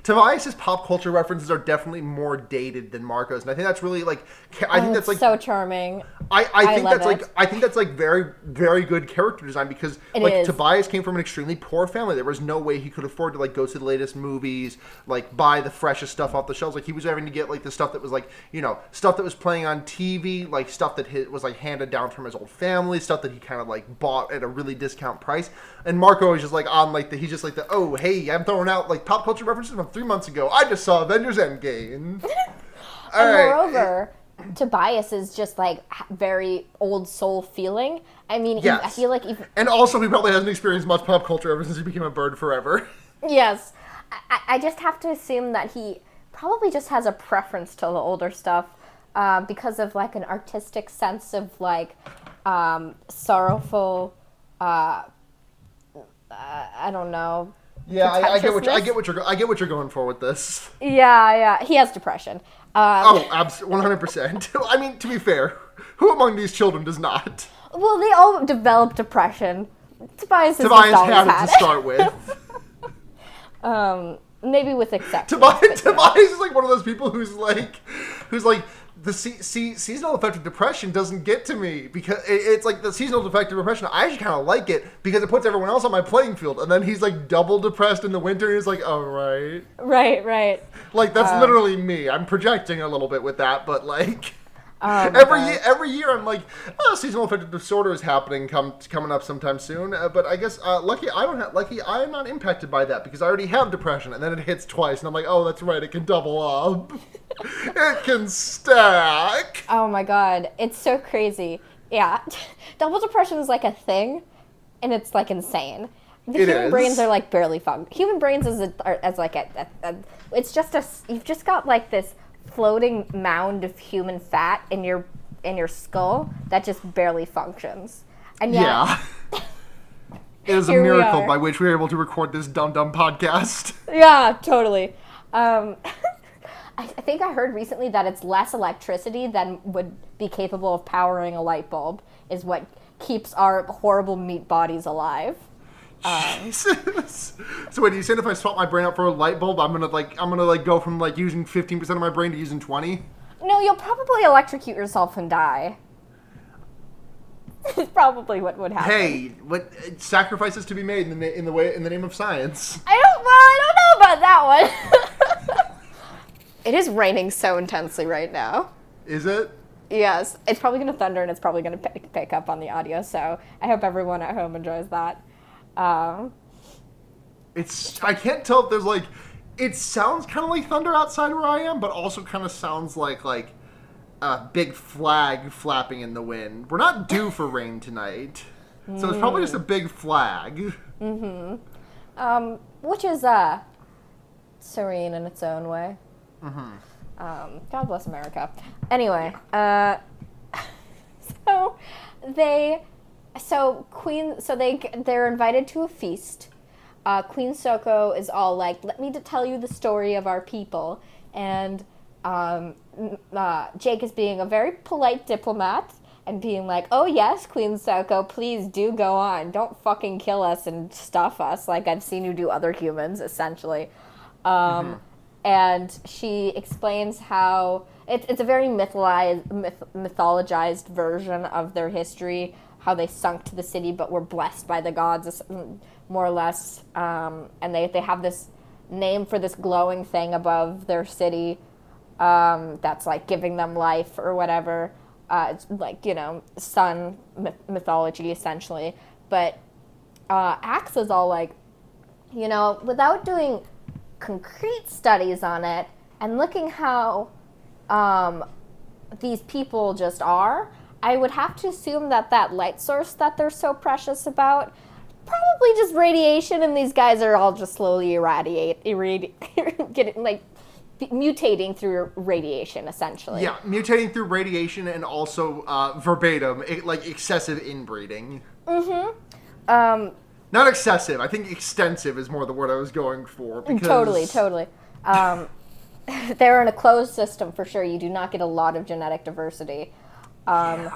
Tobias's pop culture references are definitely more dated than Marco's, and I think that's really like. I think Oh, that's like so charming. I, I I think love that's like. I think that's like very very good character design because It like is. Tobias came from an extremely poor family. There was no way he could afford to like go to the latest movies, like buy the freshest stuff off the shelves. Like he was having to get like the stuff that was like you know stuff that was playing on TV, like stuff that hit, was like handed down from his old family, stuff that he kind of like bought at a really discount price. And Marco is just like on like the he's just like the oh hey I'm throwing out like pop culture references from three months ago. I just saw Avengers Endgame. All and right. moreover, Tobias is just like very old soul feeling. I mean, e- I Yes. feel like even And also, he probably hasn't experienced much pop culture ever since he became a bird forever. Yes. I- I, I just have to assume that he probably just has a preference to the older stuff uh, because of like an artistic sense of like um, sorrowful. Uh, uh, I don't know. Yeah, I, I get what you, I get what you're I get what you're going for with this. Yeah, yeah. He has depression. Um, Oh, abs- 100. percent I mean, to be fair, who among these children does not? Well, they all develop depression. Tobias has Tobias always had it to start with. Um, maybe with exceptions. Tobias. Tobias is like one of those people who's like, who's like. The se- se- seasonal affective depression doesn't get to me because it, it's like the seasonal affective depression. I actually kind of like it because it puts everyone else on my playing field, and then he's like double depressed in the winter. And he's like, "All right." Right, right. Like that's Um, literally me. I'm projecting a little bit with that, but like my every year, every year I'm like, oh, seasonal affective disorder is happening, come coming up sometime soon. Uh, but I guess uh, lucky I don't have lucky I'm not impacted by that because I already have depression, and then it hits twice, and I'm like, oh, that's right, it can double up, it can stack. Oh my god, it's so crazy. Yeah, double depression is like a thing, and it's like insane. The It human is. brains are like barely function. Human brains is a, are, as like a, a, a, it's just a you've just got like this floating mound of human fat in your in your skull that just barely functions. And yet, Yeah. It is a miracle by which we are able to record this dumb dumb podcast. Yeah, totally. Um, I, I think I heard recently that it's less electricity than would be capable of powering a light bulb is what keeps our horrible meat bodies alive. Jesus. So wait, you said if I swap my brain out for a light bulb, I'm gonna like I'm gonna like go from like using 15% of my brain to using 20? No, you'll probably electrocute yourself and die. It's probably what would happen. Hey, what sacrifices to be made in the in the way in the name of science? I don't. Well, I don't know about that one. it is raining so intensely right now. Is it? Yes, it's probably going to thunder and it's probably going to pick, pick up on the audio. So I hope everyone at home enjoys that. Um, It's I can't tell if there's like it sounds kind of like thunder outside where I am, but also kind of sounds like like a big flag flapping in the wind. We're not due for rain tonight, so it's probably just a big flag. Mm-hmm. um, which is uh, serene in its own way. Um, God bless America. Anyway, uh, so they, so Queen, so they they're invited to a feast. Uh, Queen Soko is all like, "Let me tell you the story of our people," and um, uh, Jake is being a very polite diplomat and being like, "Oh yes, Queen Soko, please do go on. Don't fucking kill us and stuff us like I've seen you do other humans, essentially." Um, And she explains how it's it's a very mythologized, myth, mythologized version of their history, how they sunk to the city but were blessed by the gods, more or less. Um, and they they have this name for this glowing thing above their city um, that's like giving them life or whatever. Uh, it's like you know sun myth- mythology essentially. But uh, Ax is all like, you know, without doing concrete studies on it and looking how um, these people just are, I would have to assume that that light source that they're so precious about probably just radiation, and these guys are all just slowly irradiate, irradi- getting like mutating through radiation, essentially. Yeah, mutating through radiation and also uh, verbatim, i like excessive inbreeding. Um, Not excessive. I think extensive is more the word I was going for. Because Totally, totally. Um, they're in a closed system for sure. You do not get a lot of genetic diversity. Um,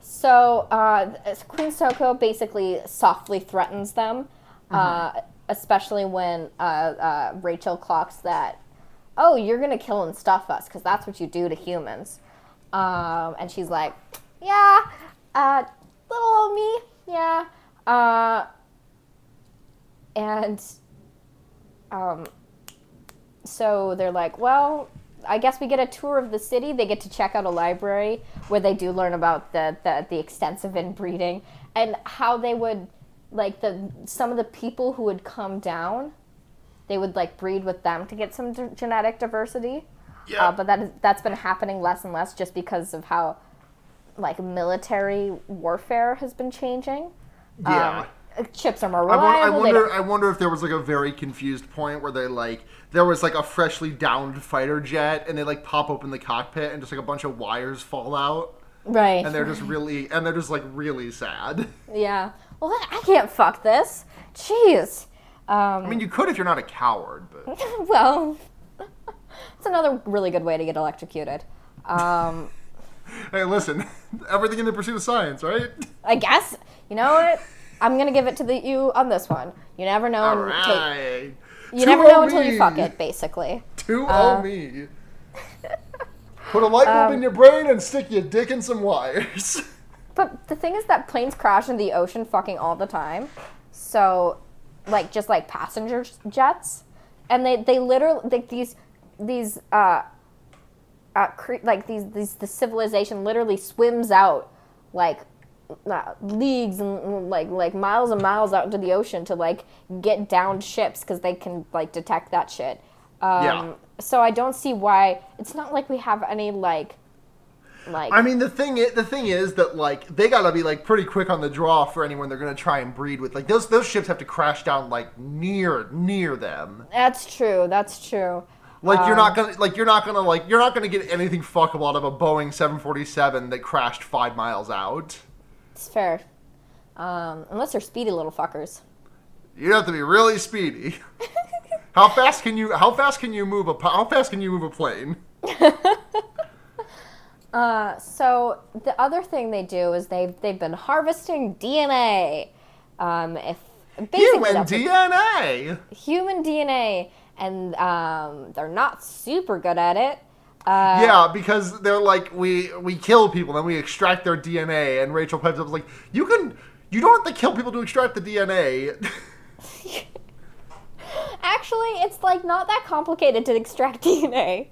So uh, Queen Soko basically softly threatens them, uh, especially when uh, uh, Rachel clocks that, oh, you're gonna kill and stuff us because that's what you do to humans. Um, and she's like, yeah, uh, little old me, yeah. And um, so they're like, well, I guess we get a tour of the city. They get to check out a library where they do learn about the, the, the extensive inbreeding and how they would, like, the some of the people who would come down, they would, like, breed with them to get some d- genetic diversity. Yeah. Uh, but that is, that's been happening less and less just because of how, like, military warfare has been changing. Yeah. Um, chips are more I, reliable. I wonder. I wonder if there was like a very confused point where they like there was like a freshly downed fighter jet, and they like pop open the cockpit, and just like a bunch of wires fall out, right. and they're just really, and they're just like really sad. Yeah. Well, I can't fuck this. Jeez. Um, I mean, you could if you're not a coward, but well, it's another really good way to get electrocuted. Um, hey, listen, everything in the pursuit of science, right? I guess. You know what? I'm gonna give it to the you on this one. You never know. All until- you never know until you fuck it, basically. Two Uh, me. Put a light bulb Um, in your brain and stick your dick in some wires. But the thing is that planes crash in the ocean fucking all the time. So, like, just like passenger jets, and they they literally like these these uh, uh cre- like these these the civilization literally swims out like uh, leagues and and, like like miles and miles out into the ocean to like get downed ships because they can like detect that shit. Um, Yeah. So I don't see why it's not like we have any like like I mean, the thing is, the thing is that like they gotta be like pretty quick on the draw for anyone they're gonna try and breed with. Like those those ships have to crash down like near near them. that's true. That's true. Like you're Um, not gonna like you're not gonna like you're not gonna get anything fuckable out of a Boeing 747 that crashed five miles out. It's fair. Um, unless they're speedy little fuckers. You have to be really speedy. how fast can you how fast can you move a how fast can you move a plane? Uh, so the other thing they do is they've they've been harvesting DNA. Um, if Human DNA. human DNA, and um, they're not super good at it. Uh, Yeah, because they're like we we kill people and we extract their DNA, and Rachel pipes up like, you can you don't have to kill people to extract the DNA. Actually, it's like not that complicated to extract DNA.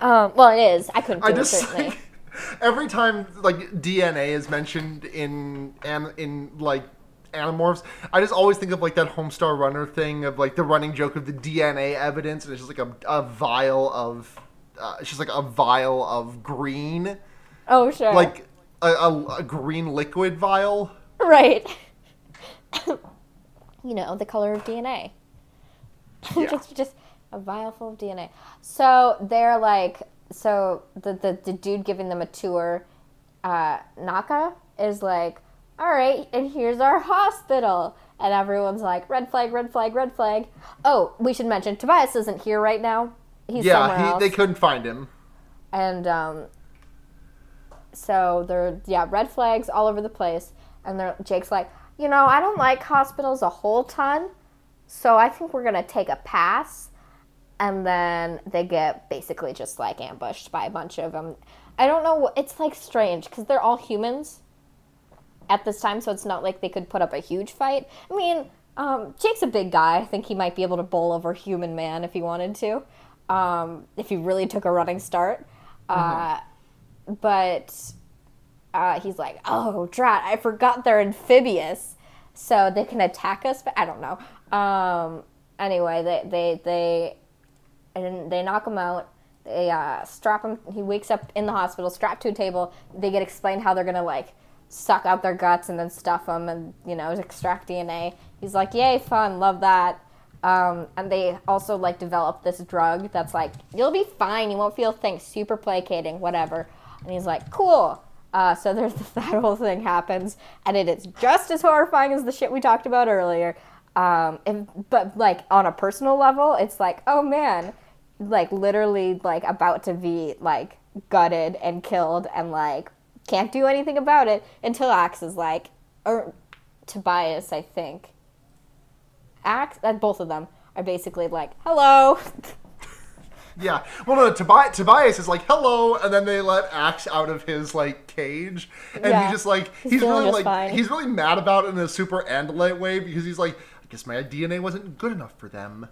Um, well, it is. I couldn't do I it just certainly. like, every time like DNA is mentioned in and in like Animorphs, I just always think of like that Homestar Runner thing of like the running joke of the DNA evidence, and it's just like a, a vial of, uh, just like a vial of green, Oh sure. like a, a, a green liquid vial. right. you know the color of DNA. Yeah. just just a vial full of DNA. So they're like, so the the, the dude giving them a tour, uh, Naka is like, all right, and here's our hospital. And everyone's like, red flag, red flag, red flag. Oh, we should mention Tobias isn't here right now. He's yeah, he, they couldn't find him. and um, so they're yeah red flags all over the place. And they're jake's like you know i don't like hospitals a whole ton so i think we're gonna take a pass. And then they get basically just like ambushed by a bunch of them i don't know it's like strange because they're all humans at this time so it's not like they could put up a huge fight. I mean um, jake's a big guy. I think he might be able to bowl over human man if he wanted to um, if he really took a running start uh, but uh, he's like, "Oh, drat! I forgot they're amphibious, so they can attack us." But I don't know. Um, anyway, they they they and they knock him out. They uh, strap him. He wakes up in the hospital, strapped to a table. They get explained how they're gonna like suck out their guts and then stuff them and you know extract DNA. He's like, "Yay, fun! Love that." Um, and they also like develop this drug that's like, "You'll be fine. You won't feel things. Super placating, whatever." And he's like, "Cool." Uh, so there's that whole thing happens, and it is just as horrifying as the shit we talked about earlier. Um, but like on a personal level, it's like, oh man, like literally like about to be like gutted and killed, and like can't do anything about it until Ax is like, or Tobias, I think. Ax, and both of them are basically like, hello. Yeah. Well, no, Tobias, Tobias is like, hello, and then they let Ax out of his, like, cage. And Yeah. he just, like, He's he's, really, like, fine. he's really mad about it in a super Andalite way because he's like, I guess my DNA wasn't good enough for them.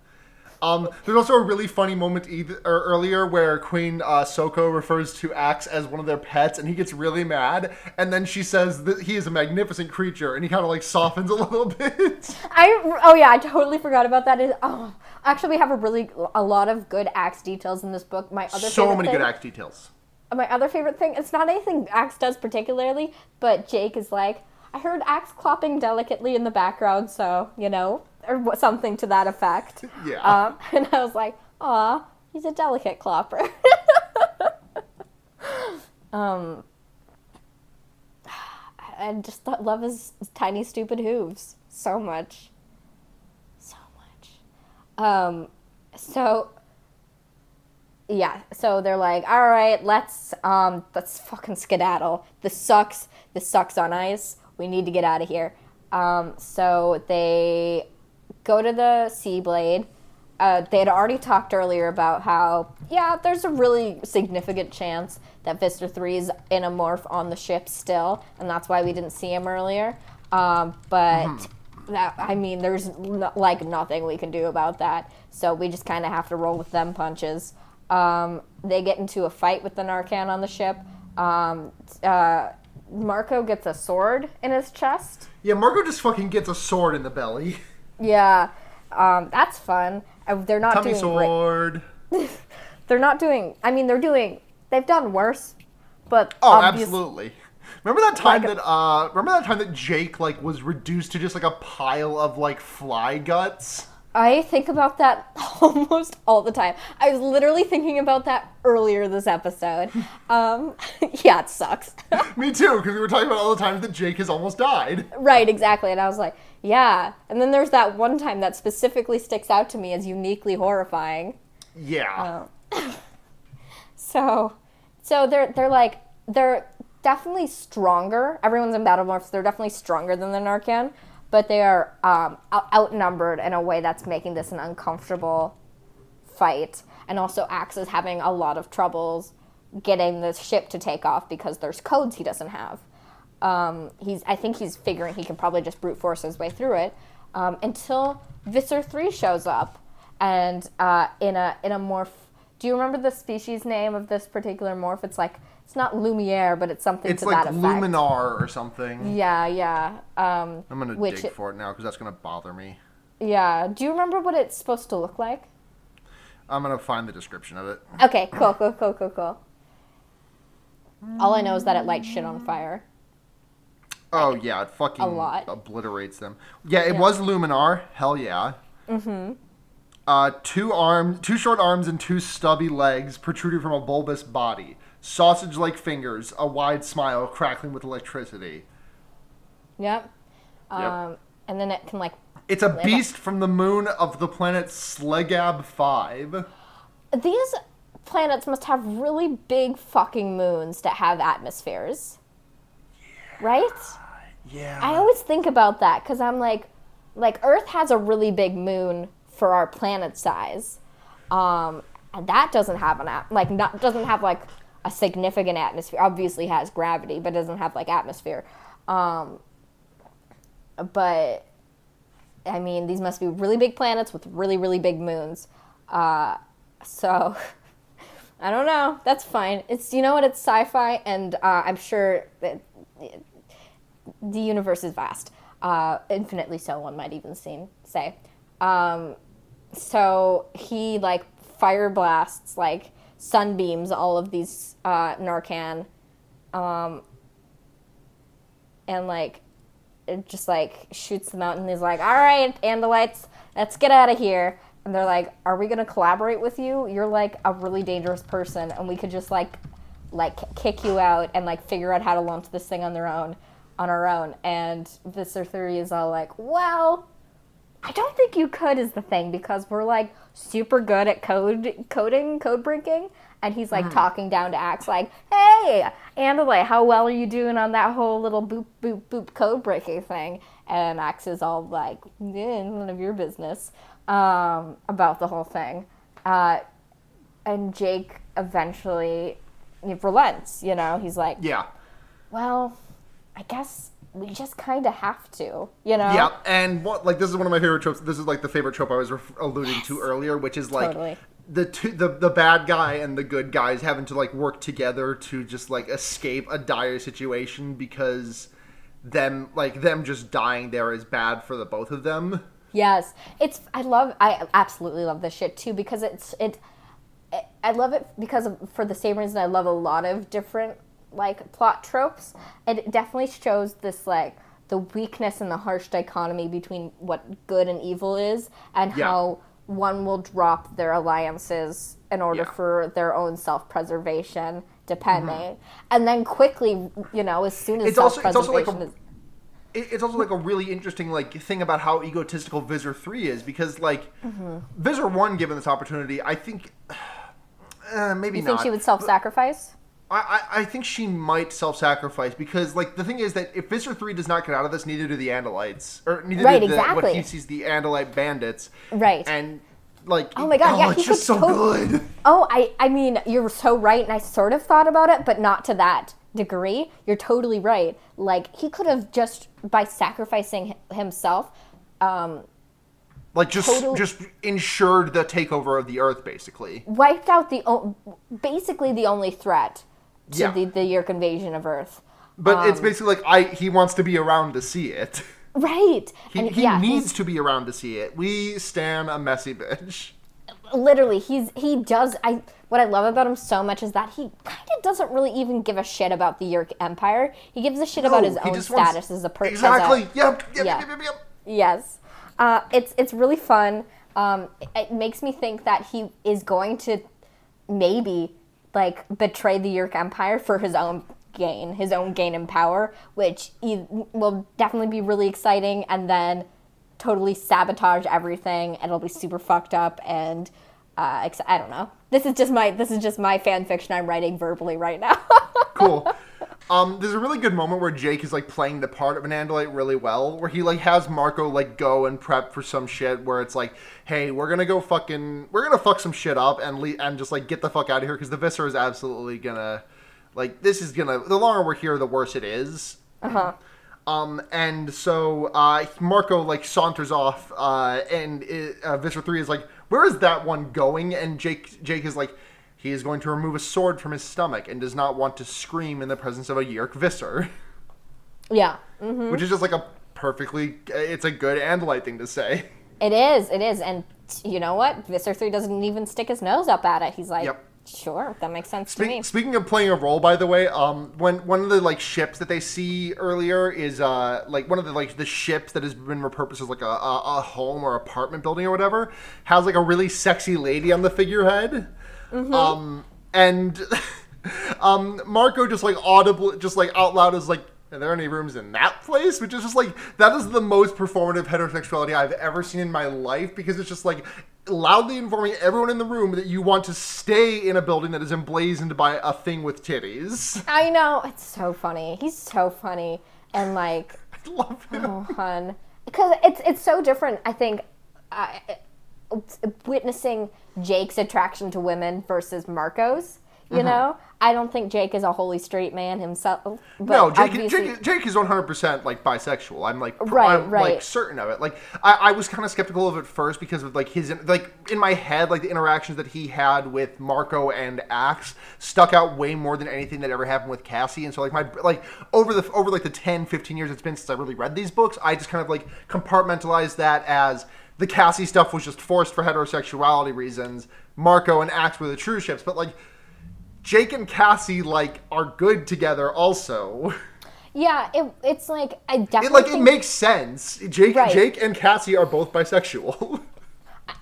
Um, there's also a really funny moment either, earlier where Queen uh, Soko refers to Ax as one of their pets, and he gets really mad. And then she says that he is a magnificent creature, and he kind of like softens a little bit. I oh yeah, I totally forgot about that. Is oh, actually we have a really a lot of good Ax details in this book. My other so many thing, good Ax details. my other favorite thing it's not anything ax does particularly but jake is like i heard ax clopping delicately in the background so you know or something to that effect. Yeah. um, and i was like aw he's a delicate clopper um i just love his tiny stupid hooves so much. So much. Um so yeah so they're like all right let's um let's fucking skedaddle. This sucks. This sucks on ice. We need to get out of here. Um so they go to the sea blade uh, they had already talked earlier about how yeah there's a really significant chance that Visser 3 is in a morph on the ship still and that's why we didn't see him earlier um, but that I mean, there's no, like nothing we can do about that. So we just kind of have to roll with them punches. Um, they get into a fight with the Nartek on the ship. Um, uh, Marco gets a sword in his chest. Yeah, Marco just fucking gets a sword in the belly. Yeah, um, that's fun. Uh, They're not Tummy doing great. sword. They're not doing. I mean, they're doing. They've done worse, but Oh, obvious- absolutely. Remember that time Like- that uh remember that time that Jake like was reduced to just like a pile of like fly guts? I think about that almost all the time. I was literally thinking about that earlier this episode. Um, yeah, it sucks. Me too, because we were talking about all the times that Jake has almost died. right, exactly. And I was like, yeah. And then there's that one time that specifically sticks out to me as uniquely horrifying. Yeah. So, so they're they're like they're definitely stronger. Everyone's in battle morphs. They're definitely stronger than the Nartek, but they are um, out- outnumbered in a way that's making this an uncomfortable fight. And also, Ax is having a lot of troubles getting the ship to take off because there's codes he doesn't have. Um, he's I think he's figuring he can probably just brute force his way through it um, until Visser three shows up and uh, in a in a morph Do you remember the species name of this particular morph? It's like it's not Lumiere, but it's something It's to like that effect. Luminar or something. Yeah, yeah. Um, I'm gonna dig it- for it now because that's gonna bother me. yeah. Do you remember what it's supposed to look like? I'm gonna find the description of it. Okay, cool, cool, cool, cool, cool. All I know is that it lights shit on fire. Oh yeah, it fucking lot. obliterates them. Yeah, it Yeah. was Luminar. Hell yeah. Mm-hmm. Uh, two arms, two short arms, and two stubby legs protruding from a bulbous body. Sausage-like fingers, a wide smile crackling with electricity. Yep. Yep. Um, and then it can like It's a beast from the moon of the planet Slegab Five. these planets must have really big fucking moons that have atmospheres. Right? Yeah. I always think about that because I'm like, like Earth has a really big moon for our planet size, um, and that doesn't have an at- like not doesn't have like a significant atmosphere. Obviously has gravity, but doesn't have like atmosphere. Um, but I mean, these must be really big planets with really really big moons. Uh, so I don't know. That's fine. It's you know what? It's sci-fi, and uh, I'm sure that the universe is vast, uh, infinitely so. One might even seem, say. Um, so he like fire blasts, like sunbeams, all of these uh, Nartek, um, and like it just like shoots them out, and he's like, "All right, Andalites, let's get out of here." And they're like, "Are we gonna collaborate with you? You're like a really dangerous person, and we could just like, like kick you out and like figure out how to launch this thing on their own, on our own." And Visser Three is all like, "Well." I don't think you could is the thing because we're like super good at code coding, code breaking, and he's like talking down to Ax like, "Hey, Andalay, how well are you doing on that whole little boop boop boop code breaking thing?" And Ax is all like, eh, "None of your business," um, about the whole thing. Uh, and Jake eventually relents. You know, he's like, Yeah. "Well, I guess we just kind of have to," you know. Yeah, and what like this is one of my favorite tropes. This is like the favorite trope I was ref- alluding to earlier, which is like Totally. the two the the bad guy and the good guys having to like work together to just like escape a dire situation because them like them just dying there is bad for the both of them. Yes, it's. I love. I absolutely love this shit too because it's it. I- I love it because of, for the same reason I love a lot of different like plot tropes. It definitely shows this like the weakness and the harsh dichotomy between what good and evil is, and Yeah. how one will drop their alliances in order Yeah. for their own self-preservation, depending, and then quickly, you know, as soon as Mm-hmm. It's also- it's also like a- is it's also like a really interesting like thing about how egotistical Visser Three is because like Mm-hmm. Visser One, given this opportunity, I think uh, maybe you not. think she would self-sacrifice? I, I I think she might self-sacrifice because like the thing is that if Visser Three does not get out of this, neither do the Andalites or neither Right, do the, what he sees the Andalite bandits. Right. And like Oh my God, yeah, it's he just so good. Oh, I, I mean, you're so right, and I sort of thought about it, but not to that degree. You're totally right. Like, he could have just, by sacrificing himself, um, Like just Total- just ensured the takeover of the Earth, basically. wiped out the, o- basically the only threat to Yeah. the, the Yeerk invasion of Earth. But Um, it's basically like I he wants to be around to see it. Right. He, and he yeah, needs to be around to see it. We stand a messy bitch. literally he's he does i what i love about him so much is that he kind of doesn't really even give a shit about the yeerk empire he gives a shit about his own just wants- status as a person Exactly. Yep. Yep. Yeah. Yep. Yep. Yep. yes uh, it's it's really fun um, it, it makes me think that he is going to maybe like betray the yeerk empire for his own gain his own gain in power which he will definitely be really exciting and then totally sabotage everything and it'll be super fucked up and uh, ex- I don't know. This is just my this is just my fan fiction I'm writing verbally right now. cool. Um, there's a really good moment where Jake is like playing the part of an Andalite really well, where he like has Marco like go and prep for some shit where it's like, hey, we're gonna go fucking, we're gonna fuck some shit up and le- and just like get the fuck out of here because the Visser is absolutely gonna, like, this is gonna. The longer we're here, the worse it is. uh huh. Um, and so uh, Marco like saunters off, uh, and it, uh, Visser Three is like, "Where is that one going?" And Jake Jake is like, he is going to remove a sword from his stomach and does not want to scream in the presence of a Yeerk Visser. Yeah. Mm-hmm. Which is just like a perfectly, it's a good Andalite thing to say. It is. It is. And you know what? Visser 3 doesn't even stick his nose up at it. He's like, Yep. sure, that makes sense Spe- to me. Speaking of playing a role, by the way, um, when one of the like ships that they see earlier is uh like one of the like the ships that has been repurposed as like a, a, a home or apartment building or whatever has like a really sexy lady on the figurehead, Mm-hmm. um, and um Marco just like audible just like out loud is like. Are there any rooms in that place? Which is just like that is the most performative heterosexuality I've ever seen in my life because it's just like loudly informing everyone in the room that you want to stay in a building that is emblazoned by a thing with titties. I know. It's so funny. He's so funny. And like, I love him. oh, hun. Because it's, it's so different, I think, uh, witnessing Jake's attraction to women versus Marco's. You Mm-hmm. know? I don't think Jake is a holy straight man himself. But no, Jake, Jake, Jake is one hundred percent like bisexual. I'm like, Right, I'm, like right. certain of it. Like, I, I was kind of skeptical of it first because of like his like in my head, like the interactions that he had with Marco and Ax stuck out way more than anything that ever happened with Cassie. And so like my like over the over like the 10, 15 years it's been since I really read these books, I just kind of like compartmentalized that as the Cassie stuff was just forced for heterosexuality reasons. Marco and Ax were the true ships, but like. Jake and Cassie like are good together also. Yeah, it, it's like, I definitely. It like it makes sense. Jake Right. Jake and Cassie are both bisexual.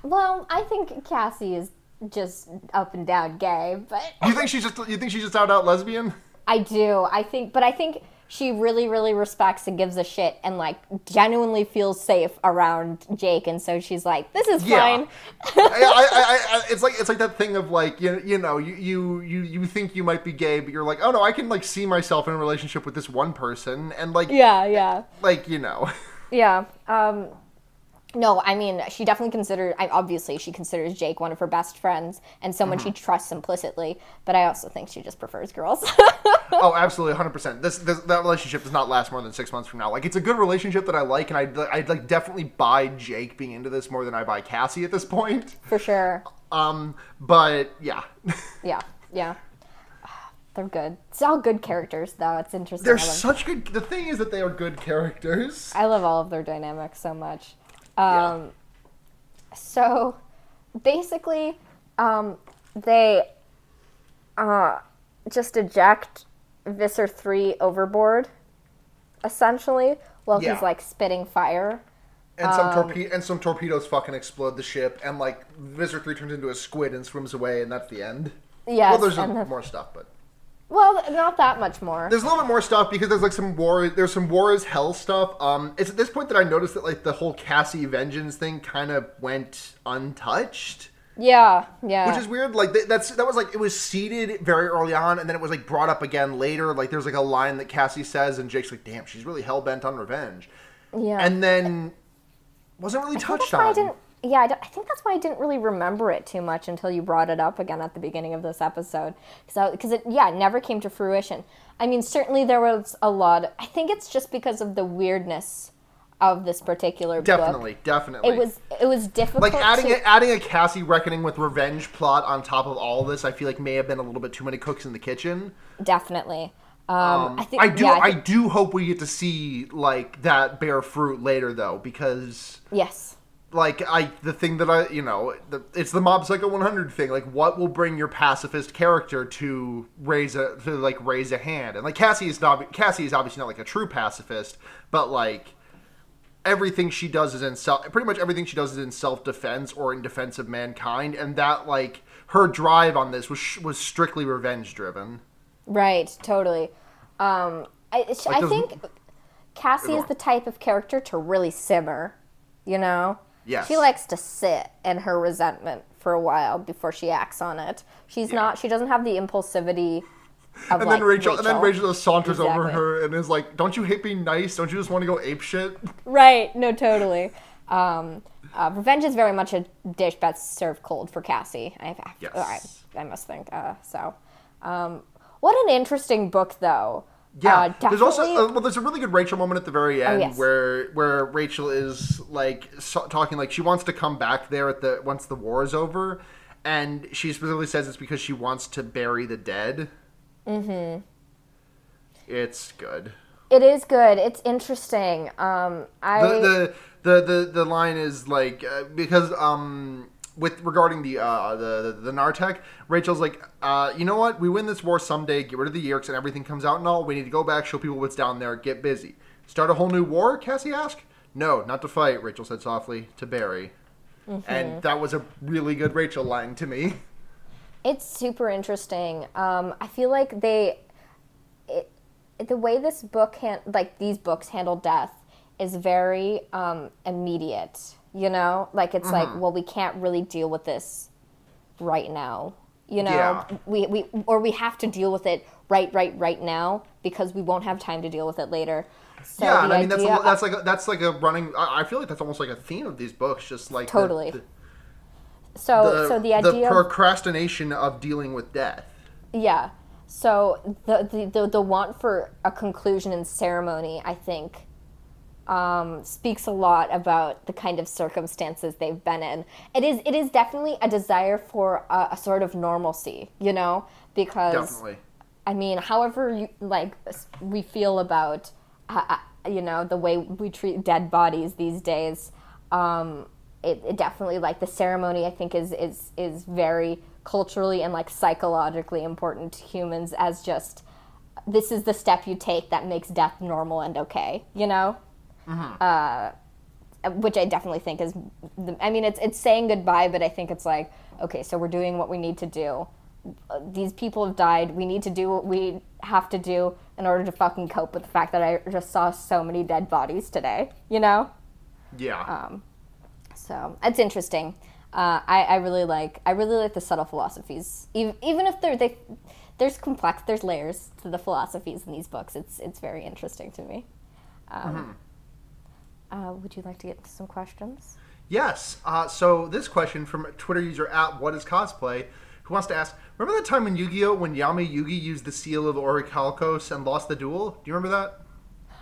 Well, I think Cassie is just up and down gay, but you think she's just you think she's just out out lesbian? I do. I think, but I think she really, really respects and gives a shit and like genuinely feels safe around Jake, and so she's like, "This is Yeah. fine." I, I, I, I, it's like it's like that thing of like you, you know you, you you you think you might be gay, but you're like oh no I can like see myself in a relationship with this one person and like Yeah, yeah, like you know yeah. Um, no, I mean, she definitely considered. I, obviously, she considers Jake one of her best friends and someone Mm-hmm. she trusts implicitly. But I also think she just prefers girls. oh absolutely 100 percent this, this that relationship does not last more than six months from now like it's a good relationship that I like and I I like definitely buy Jake being into this more than I buy Cassie at this point For sure. um but yeah Yeah, yeah. They're good. It's all good characters, though. It's interesting. They're such good. The thing is that they are good characters. I love all of their dynamics so much. Yeah. Um, So basically, um, they uh, just eject Visser 3 overboard, essentially, while Yeah. he's like spitting fire. And some Um, torpe- and some torpedoes fucking explode the ship, and like Visser Three turns into a squid and swims away, and that's the end. Yeah. well, there's a, the- more stuff, but Well, not that much more. there's a little bit more stuff because there's like some war. There's some war as hell stuff. Um, it's at this point that I noticed that like the whole Cassie vengeance thing kind of went untouched. Yeah, yeah. Which is weird. Like th- that's that was like it was seeded very early on, and then it was like brought up again later. Like there's like a line that Cassie says, and Jake's like, "Damn, she's really hell bent on revenge." yeah. And then wasn't really I touched that's why I on. Yeah, I, I think that's why I didn't really remember it too much until you brought it up again at the beginning of this episode. Because it, yeah, it never came to fruition. I mean, certainly there was a lot. I think it's just because of the weirdness of this particular book. Definitely, definitely. It was it was difficult. like adding to, a, adding a Cassie reckoning with revenge plot on top of all this. I feel like may have been a little bit too many cooks in the kitchen. definitely. Um, Um, I think I do. yeah, I, think- do hope we get to see like that bear fruit later, though, because yes. Like I the thing that I you know the, it's the Mob Psycho 100 thing. Like, what will bring your pacifist character to raise a to like raise a hand? And like Cassie is not Cassie is obviously not like a true pacifist, but like everything she does is in self pretty much everything she does is in self-defense or in defense of mankind and that like her drive on this was was strictly revenge driven Right, totally. Um, I, it's- I think Cassie is the type of character to really simmer, you know? Yes. She likes to sit in her resentment for a while before she acts on it. She's not, she doesn't have the impulsivity of and like then Rachel, and then Rachel just saunters over her and is like, "Don't you hate being nice? Don't you just want to go ape shit?" Right, no, totally. Um, uh, revenge is very much a dish that's served cold for Cassie. I, I, Yes. I, I must think. Uh, so, um, what an interesting book, though. Yeah, Uh, there's also definitely- uh, well, there's a really good Rachel moment at the very end yes. where where Rachel is like so- talking like she wants to come back there at the once the war is over, and she specifically says it's because she wants to bury the dead. Mm-hmm. It's good. It is good. It's interesting. Um, I The the the the, the line is like uh, because um with regarding the uh the the, the Nartek, Rachel's like, uh, you know what? We win this war someday. Get rid of the Yeerks and everything comes out and all. We need to go back, show people what's down there, get busy. Start a whole new war? Cassie asked. No, not to fight. Rachel said softly. To bury. And that was a really good Rachel line to me. It's super interesting. Um, I feel like they, it, the way this book han- like these books handle death is very um, immediate. You know, like it's like, mm-hmm. well, we can't really deal with this right now. You know, Yeah. we, we or we have to deal with it right, right, right now because we won't have time to deal with it later. So yeah, and I mean that's a, that's like a, that's like a running. I, feel like that's almost like a theme of these books, just like Totally. the, so the, so the idea of- procrastination of dealing with death. Yeah. So the, the the the want for a conclusion and ceremony, I think, um, speaks a lot about the kind of circumstances they've been in. It is it is definitely a desire for a, a sort of normalcy, you know, because Definitely. I mean, however you like we feel about uh, uh, you know the way we treat dead bodies these days, um, it, it definitely like the ceremony I think is is is very culturally and like psychologically important to humans as just this is the step you take that makes death normal and okay, you know. Uh, which I definitely think is, the, I mean, it's it's saying goodbye, but I think it's like, okay, so we're doing what we need to do. These people have died. We need to do what we have to do in order to fucking cope with the fact that I just saw so many dead bodies today. You know, Yeah. Um, so it's interesting. Uh, I I really like I really like the subtle philosophies, even even if they're they. There's complex. There's layers to the philosophies in these books. It's it's very interesting to me. Um, uh, would you like to get into some questions? Yes. Uh, so this question from Twitter user at What Is Cosplay, who wants to ask: Remember the time in Yu-Gi-Oh when Yami Yugi used the seal of Orichalcos and lost the duel? Do you remember that?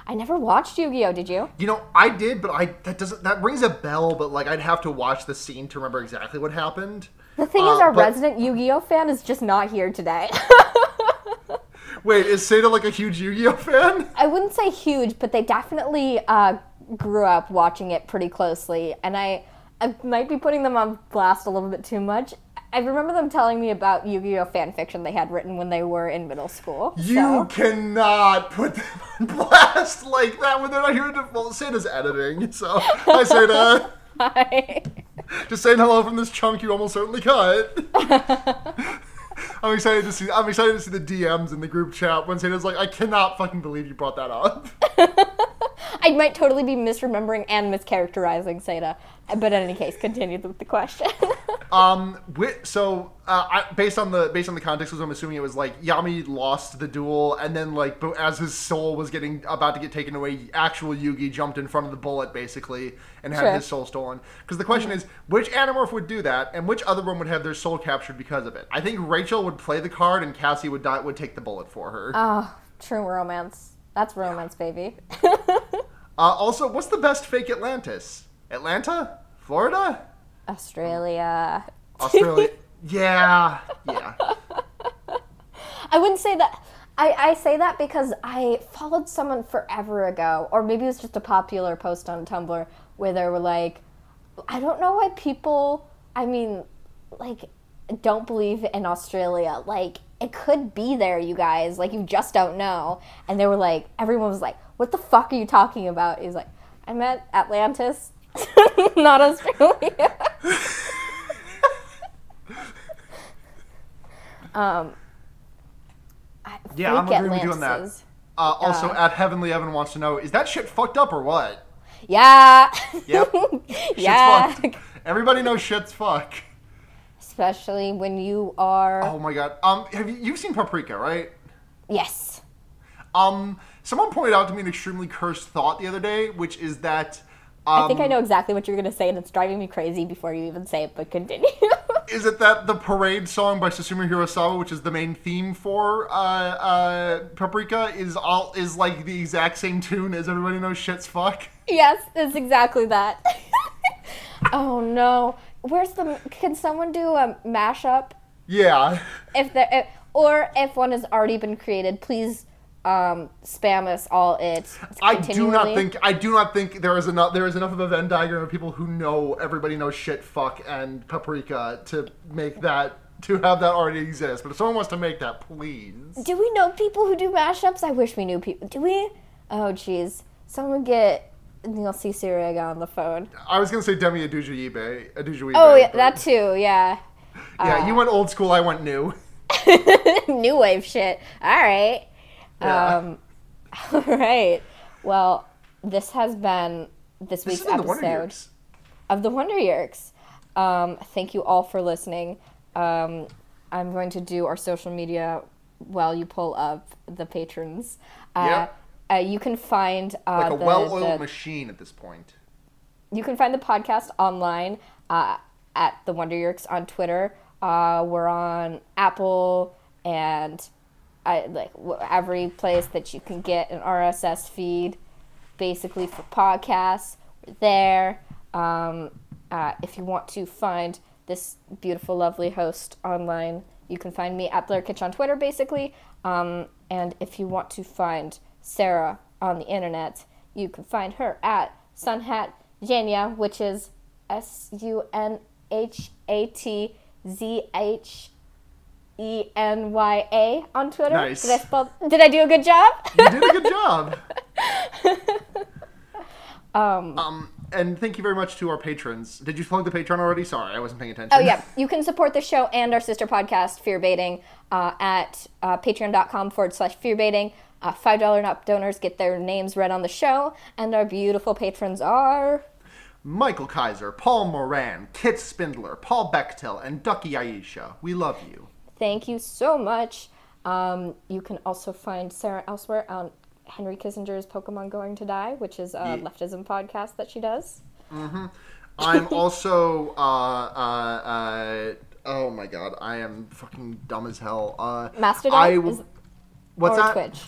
I never watched Yu-Gi-Oh. Did you? You know, I did, but I that doesn't that rings a bell. But like, I'd have to watch the scene to remember exactly what happened. The thing Uh, is, our but- resident Yu-Gi-Oh fan is just not here today. Wait, is Satah like a huge Yu-Gi-Oh fan? I wouldn't say huge, but they definitely uh, grew up watching it pretty closely, and I, I might be putting them on blast a little bit too much. I remember them telling me about Yu-Gi-Oh fan fiction they had written when they were in middle school. You so- cannot put them on blast like that when they're not here to. Well, Satah's editing, so hi Satah. Hi. Just saying hello from this chunk you almost certainly cut. I'm excited to see. I'm excited to see the DMs in the group chat when Satah's like, "I cannot fucking believe you brought that up." I might totally be misremembering and mischaracterizing Satah, but in any case, continue with the question. Um, wi- so uh, I, based on the based on the context, was I'm assuming it was like Yami lost the duel, and then like as his soul was getting about to get taken away, actual Yugi jumped in front of the bullet basically and had Sure. his soul stolen. Because the question is, which Animorph would do that, and which other one would have their soul captured because of it? I think Rachel would play the card, and Cassie would die, would take the bullet for her. oh, true romance. That's romance, baby. Uh, also, what's the best fake Atlantis? Atlanta, Florida, Australia. Australia? yeah, yeah. I wouldn't say that. I, I say that because I followed someone forever ago, or maybe it was just a popular post on Tumblr where they were like, I don't know why people, I mean, like, don't believe in Australia. Like, it could be there, you guys. Like, you just don't know. And they were like, everyone was like, what the fuck are you talking about? He's like, I meant Atlantis, not Australia. um, I- Yeah, I'm agreeing with you on that. Uh, also, at Heavenly Evan wants to know: Is that shit fucked up or what? Yeah. Yep. yeah. Shit's fucked. Everybody knows shit's fuck. Especially when you are. Oh my god. Um, have you you've seen Paprika, right? Yes. Um, someone pointed out to me an extremely cursed thought the other day, which is that. Um, I think I know exactly what you're going to say, and it's driving me crazy before you even say it, but continue. Is it that the parade song by Susumu Hirasawa, which is the main theme for uh, uh, Paprika, is all is like the exact same tune as everybody knows shit's fuck? yes, it's exactly that. Oh no. Where's the? Can someone do a mashup? Yeah. If there, if, or if one has already been created, please um, spam us all it. I do not think I do not think there is enough there is enough of a Venn diagram of people who know everybody knows shit, fuck, and paprika to make that to have that already exist. But if someone wants to make that, please. Do we know people who do mashups? I wish we knew people. Do we? Oh, jeez. Someone get Neil Cicierega on the phone. I was gonna say Demi Adejuyigbe, Adejuyigbe. Oh, yeah, that too. Yeah. Yeah, you went old school. I went new. New wave shit. All right. Yeah. Um, all right. Well, this has been this This week's has been the episode of the Wonder Yeerks. Um, thank you all for listening. Um, I'm going to do our social media while you pull up the patrons. Uh, Yep. uh, you can find uh, Like a the- well-oiled the- machine at this point. you can find the podcast online uh, at the Wonder Yeerks on Twitter. Uh, we're on Apple and I, like every place that you can get an RSS feed, basically for podcasts. We're there. Um, uh, if you want to find this beautiful, lovely host online, you can find me at Blair Kitch on Twitter, basically. Um, and if you want to find Sara on the internet, you can find her at Sunhat Zhenya, which is S U N H A T Z H E N Y A on Twitter. Nice. Did I spell? Did I do a good job? You did a good job. um, and thank you very much to our patrons. Did you plug the Patreon already? Sorry, I wasn't paying attention. Oh yeah, you can support the show and our sister podcast, Fear Baiting, uh, at uh, patreon.com forward slash fear baiting. Uh, Five dollar and up donors get their names read on the show, and our beautiful patrons are Michael Kaiser, Paul Moran, Kit Spindler, Paul Bechtel, and Ducky Aisha. We love you. Thank you so much. Um, you can also find Sara elsewhere on Henry Kissinger's Pokemon Going to Die, which is a Yeah. leftism podcast that she does. I'm also, uh, uh, uh, oh my god, I am fucking dumb as hell. Uh, Mastodon I, is, what's that? Twitch.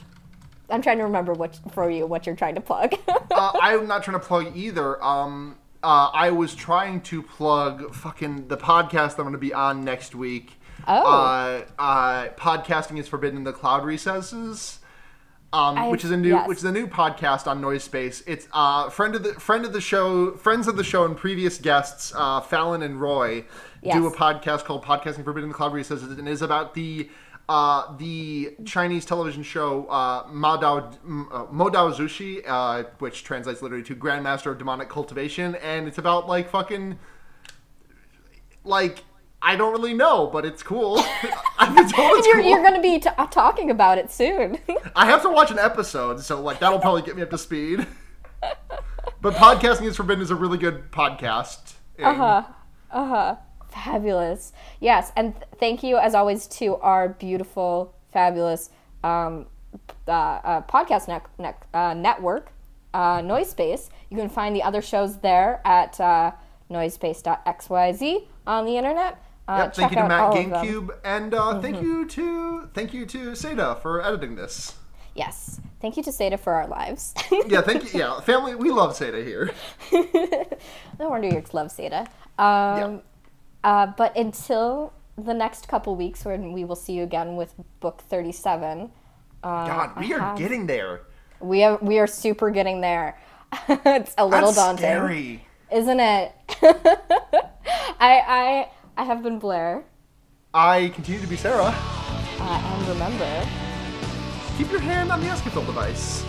I'm trying to remember what for you what you're trying to plug. uh, I'm not trying to plug either. Um, uh, I was trying to plug fucking the podcast I'm going to be on next week. Oh. Uh, uh, podcasting is forbidden in the cloud recesses. Um, which is a new, yes. which is a new podcast on Noise Space. It's uh, friend of the friend of the show, friends of the show, and previous guests, uh, Fallon and Roy, do a podcast called "Podcasting Forbidden in the Cloud Recesses," and is about the uh, the Chinese television show uh, Ma Dao, uh, Mo Dao Zushi, uh, which translates literally to Grandmaster of Demonic Cultivation, and it's about like fucking like I don't really know, but it's cool. I've been told it's you're, cool. you're going to be t- uh, talking about it soon. I have to watch an episode, so like that'll probably get me up to speed. But podcasting is forbidden is a really good podcast. Uh huh. Uh huh. Fabulous. Yes, and th- thank you as always to our beautiful, fabulous um, uh, uh, podcast ne- ne- uh, network, uh, Noisepace. You can find the other shows there at uh, noisepace.xyz on the internet. Uh, Yep, thank you to Matt all of them. Mm-hmm. GameCube, and uh, thank you to thank you to Satah for editing this. Yes. Thank you to Satah for our lives. Yeah, thank you. Yeah, family, we love Satah here. no wonder you love Satah. Um, uh, but until the next couple weeks, when we will see you again with book 37. Uh, God, we I are have- getting there. We are we are super getting there. it's a little That's daunting, scary. isn't it? I I I have been Blair, I continue to be Sara. uh, and remember. Keep your hand on the Escafil device.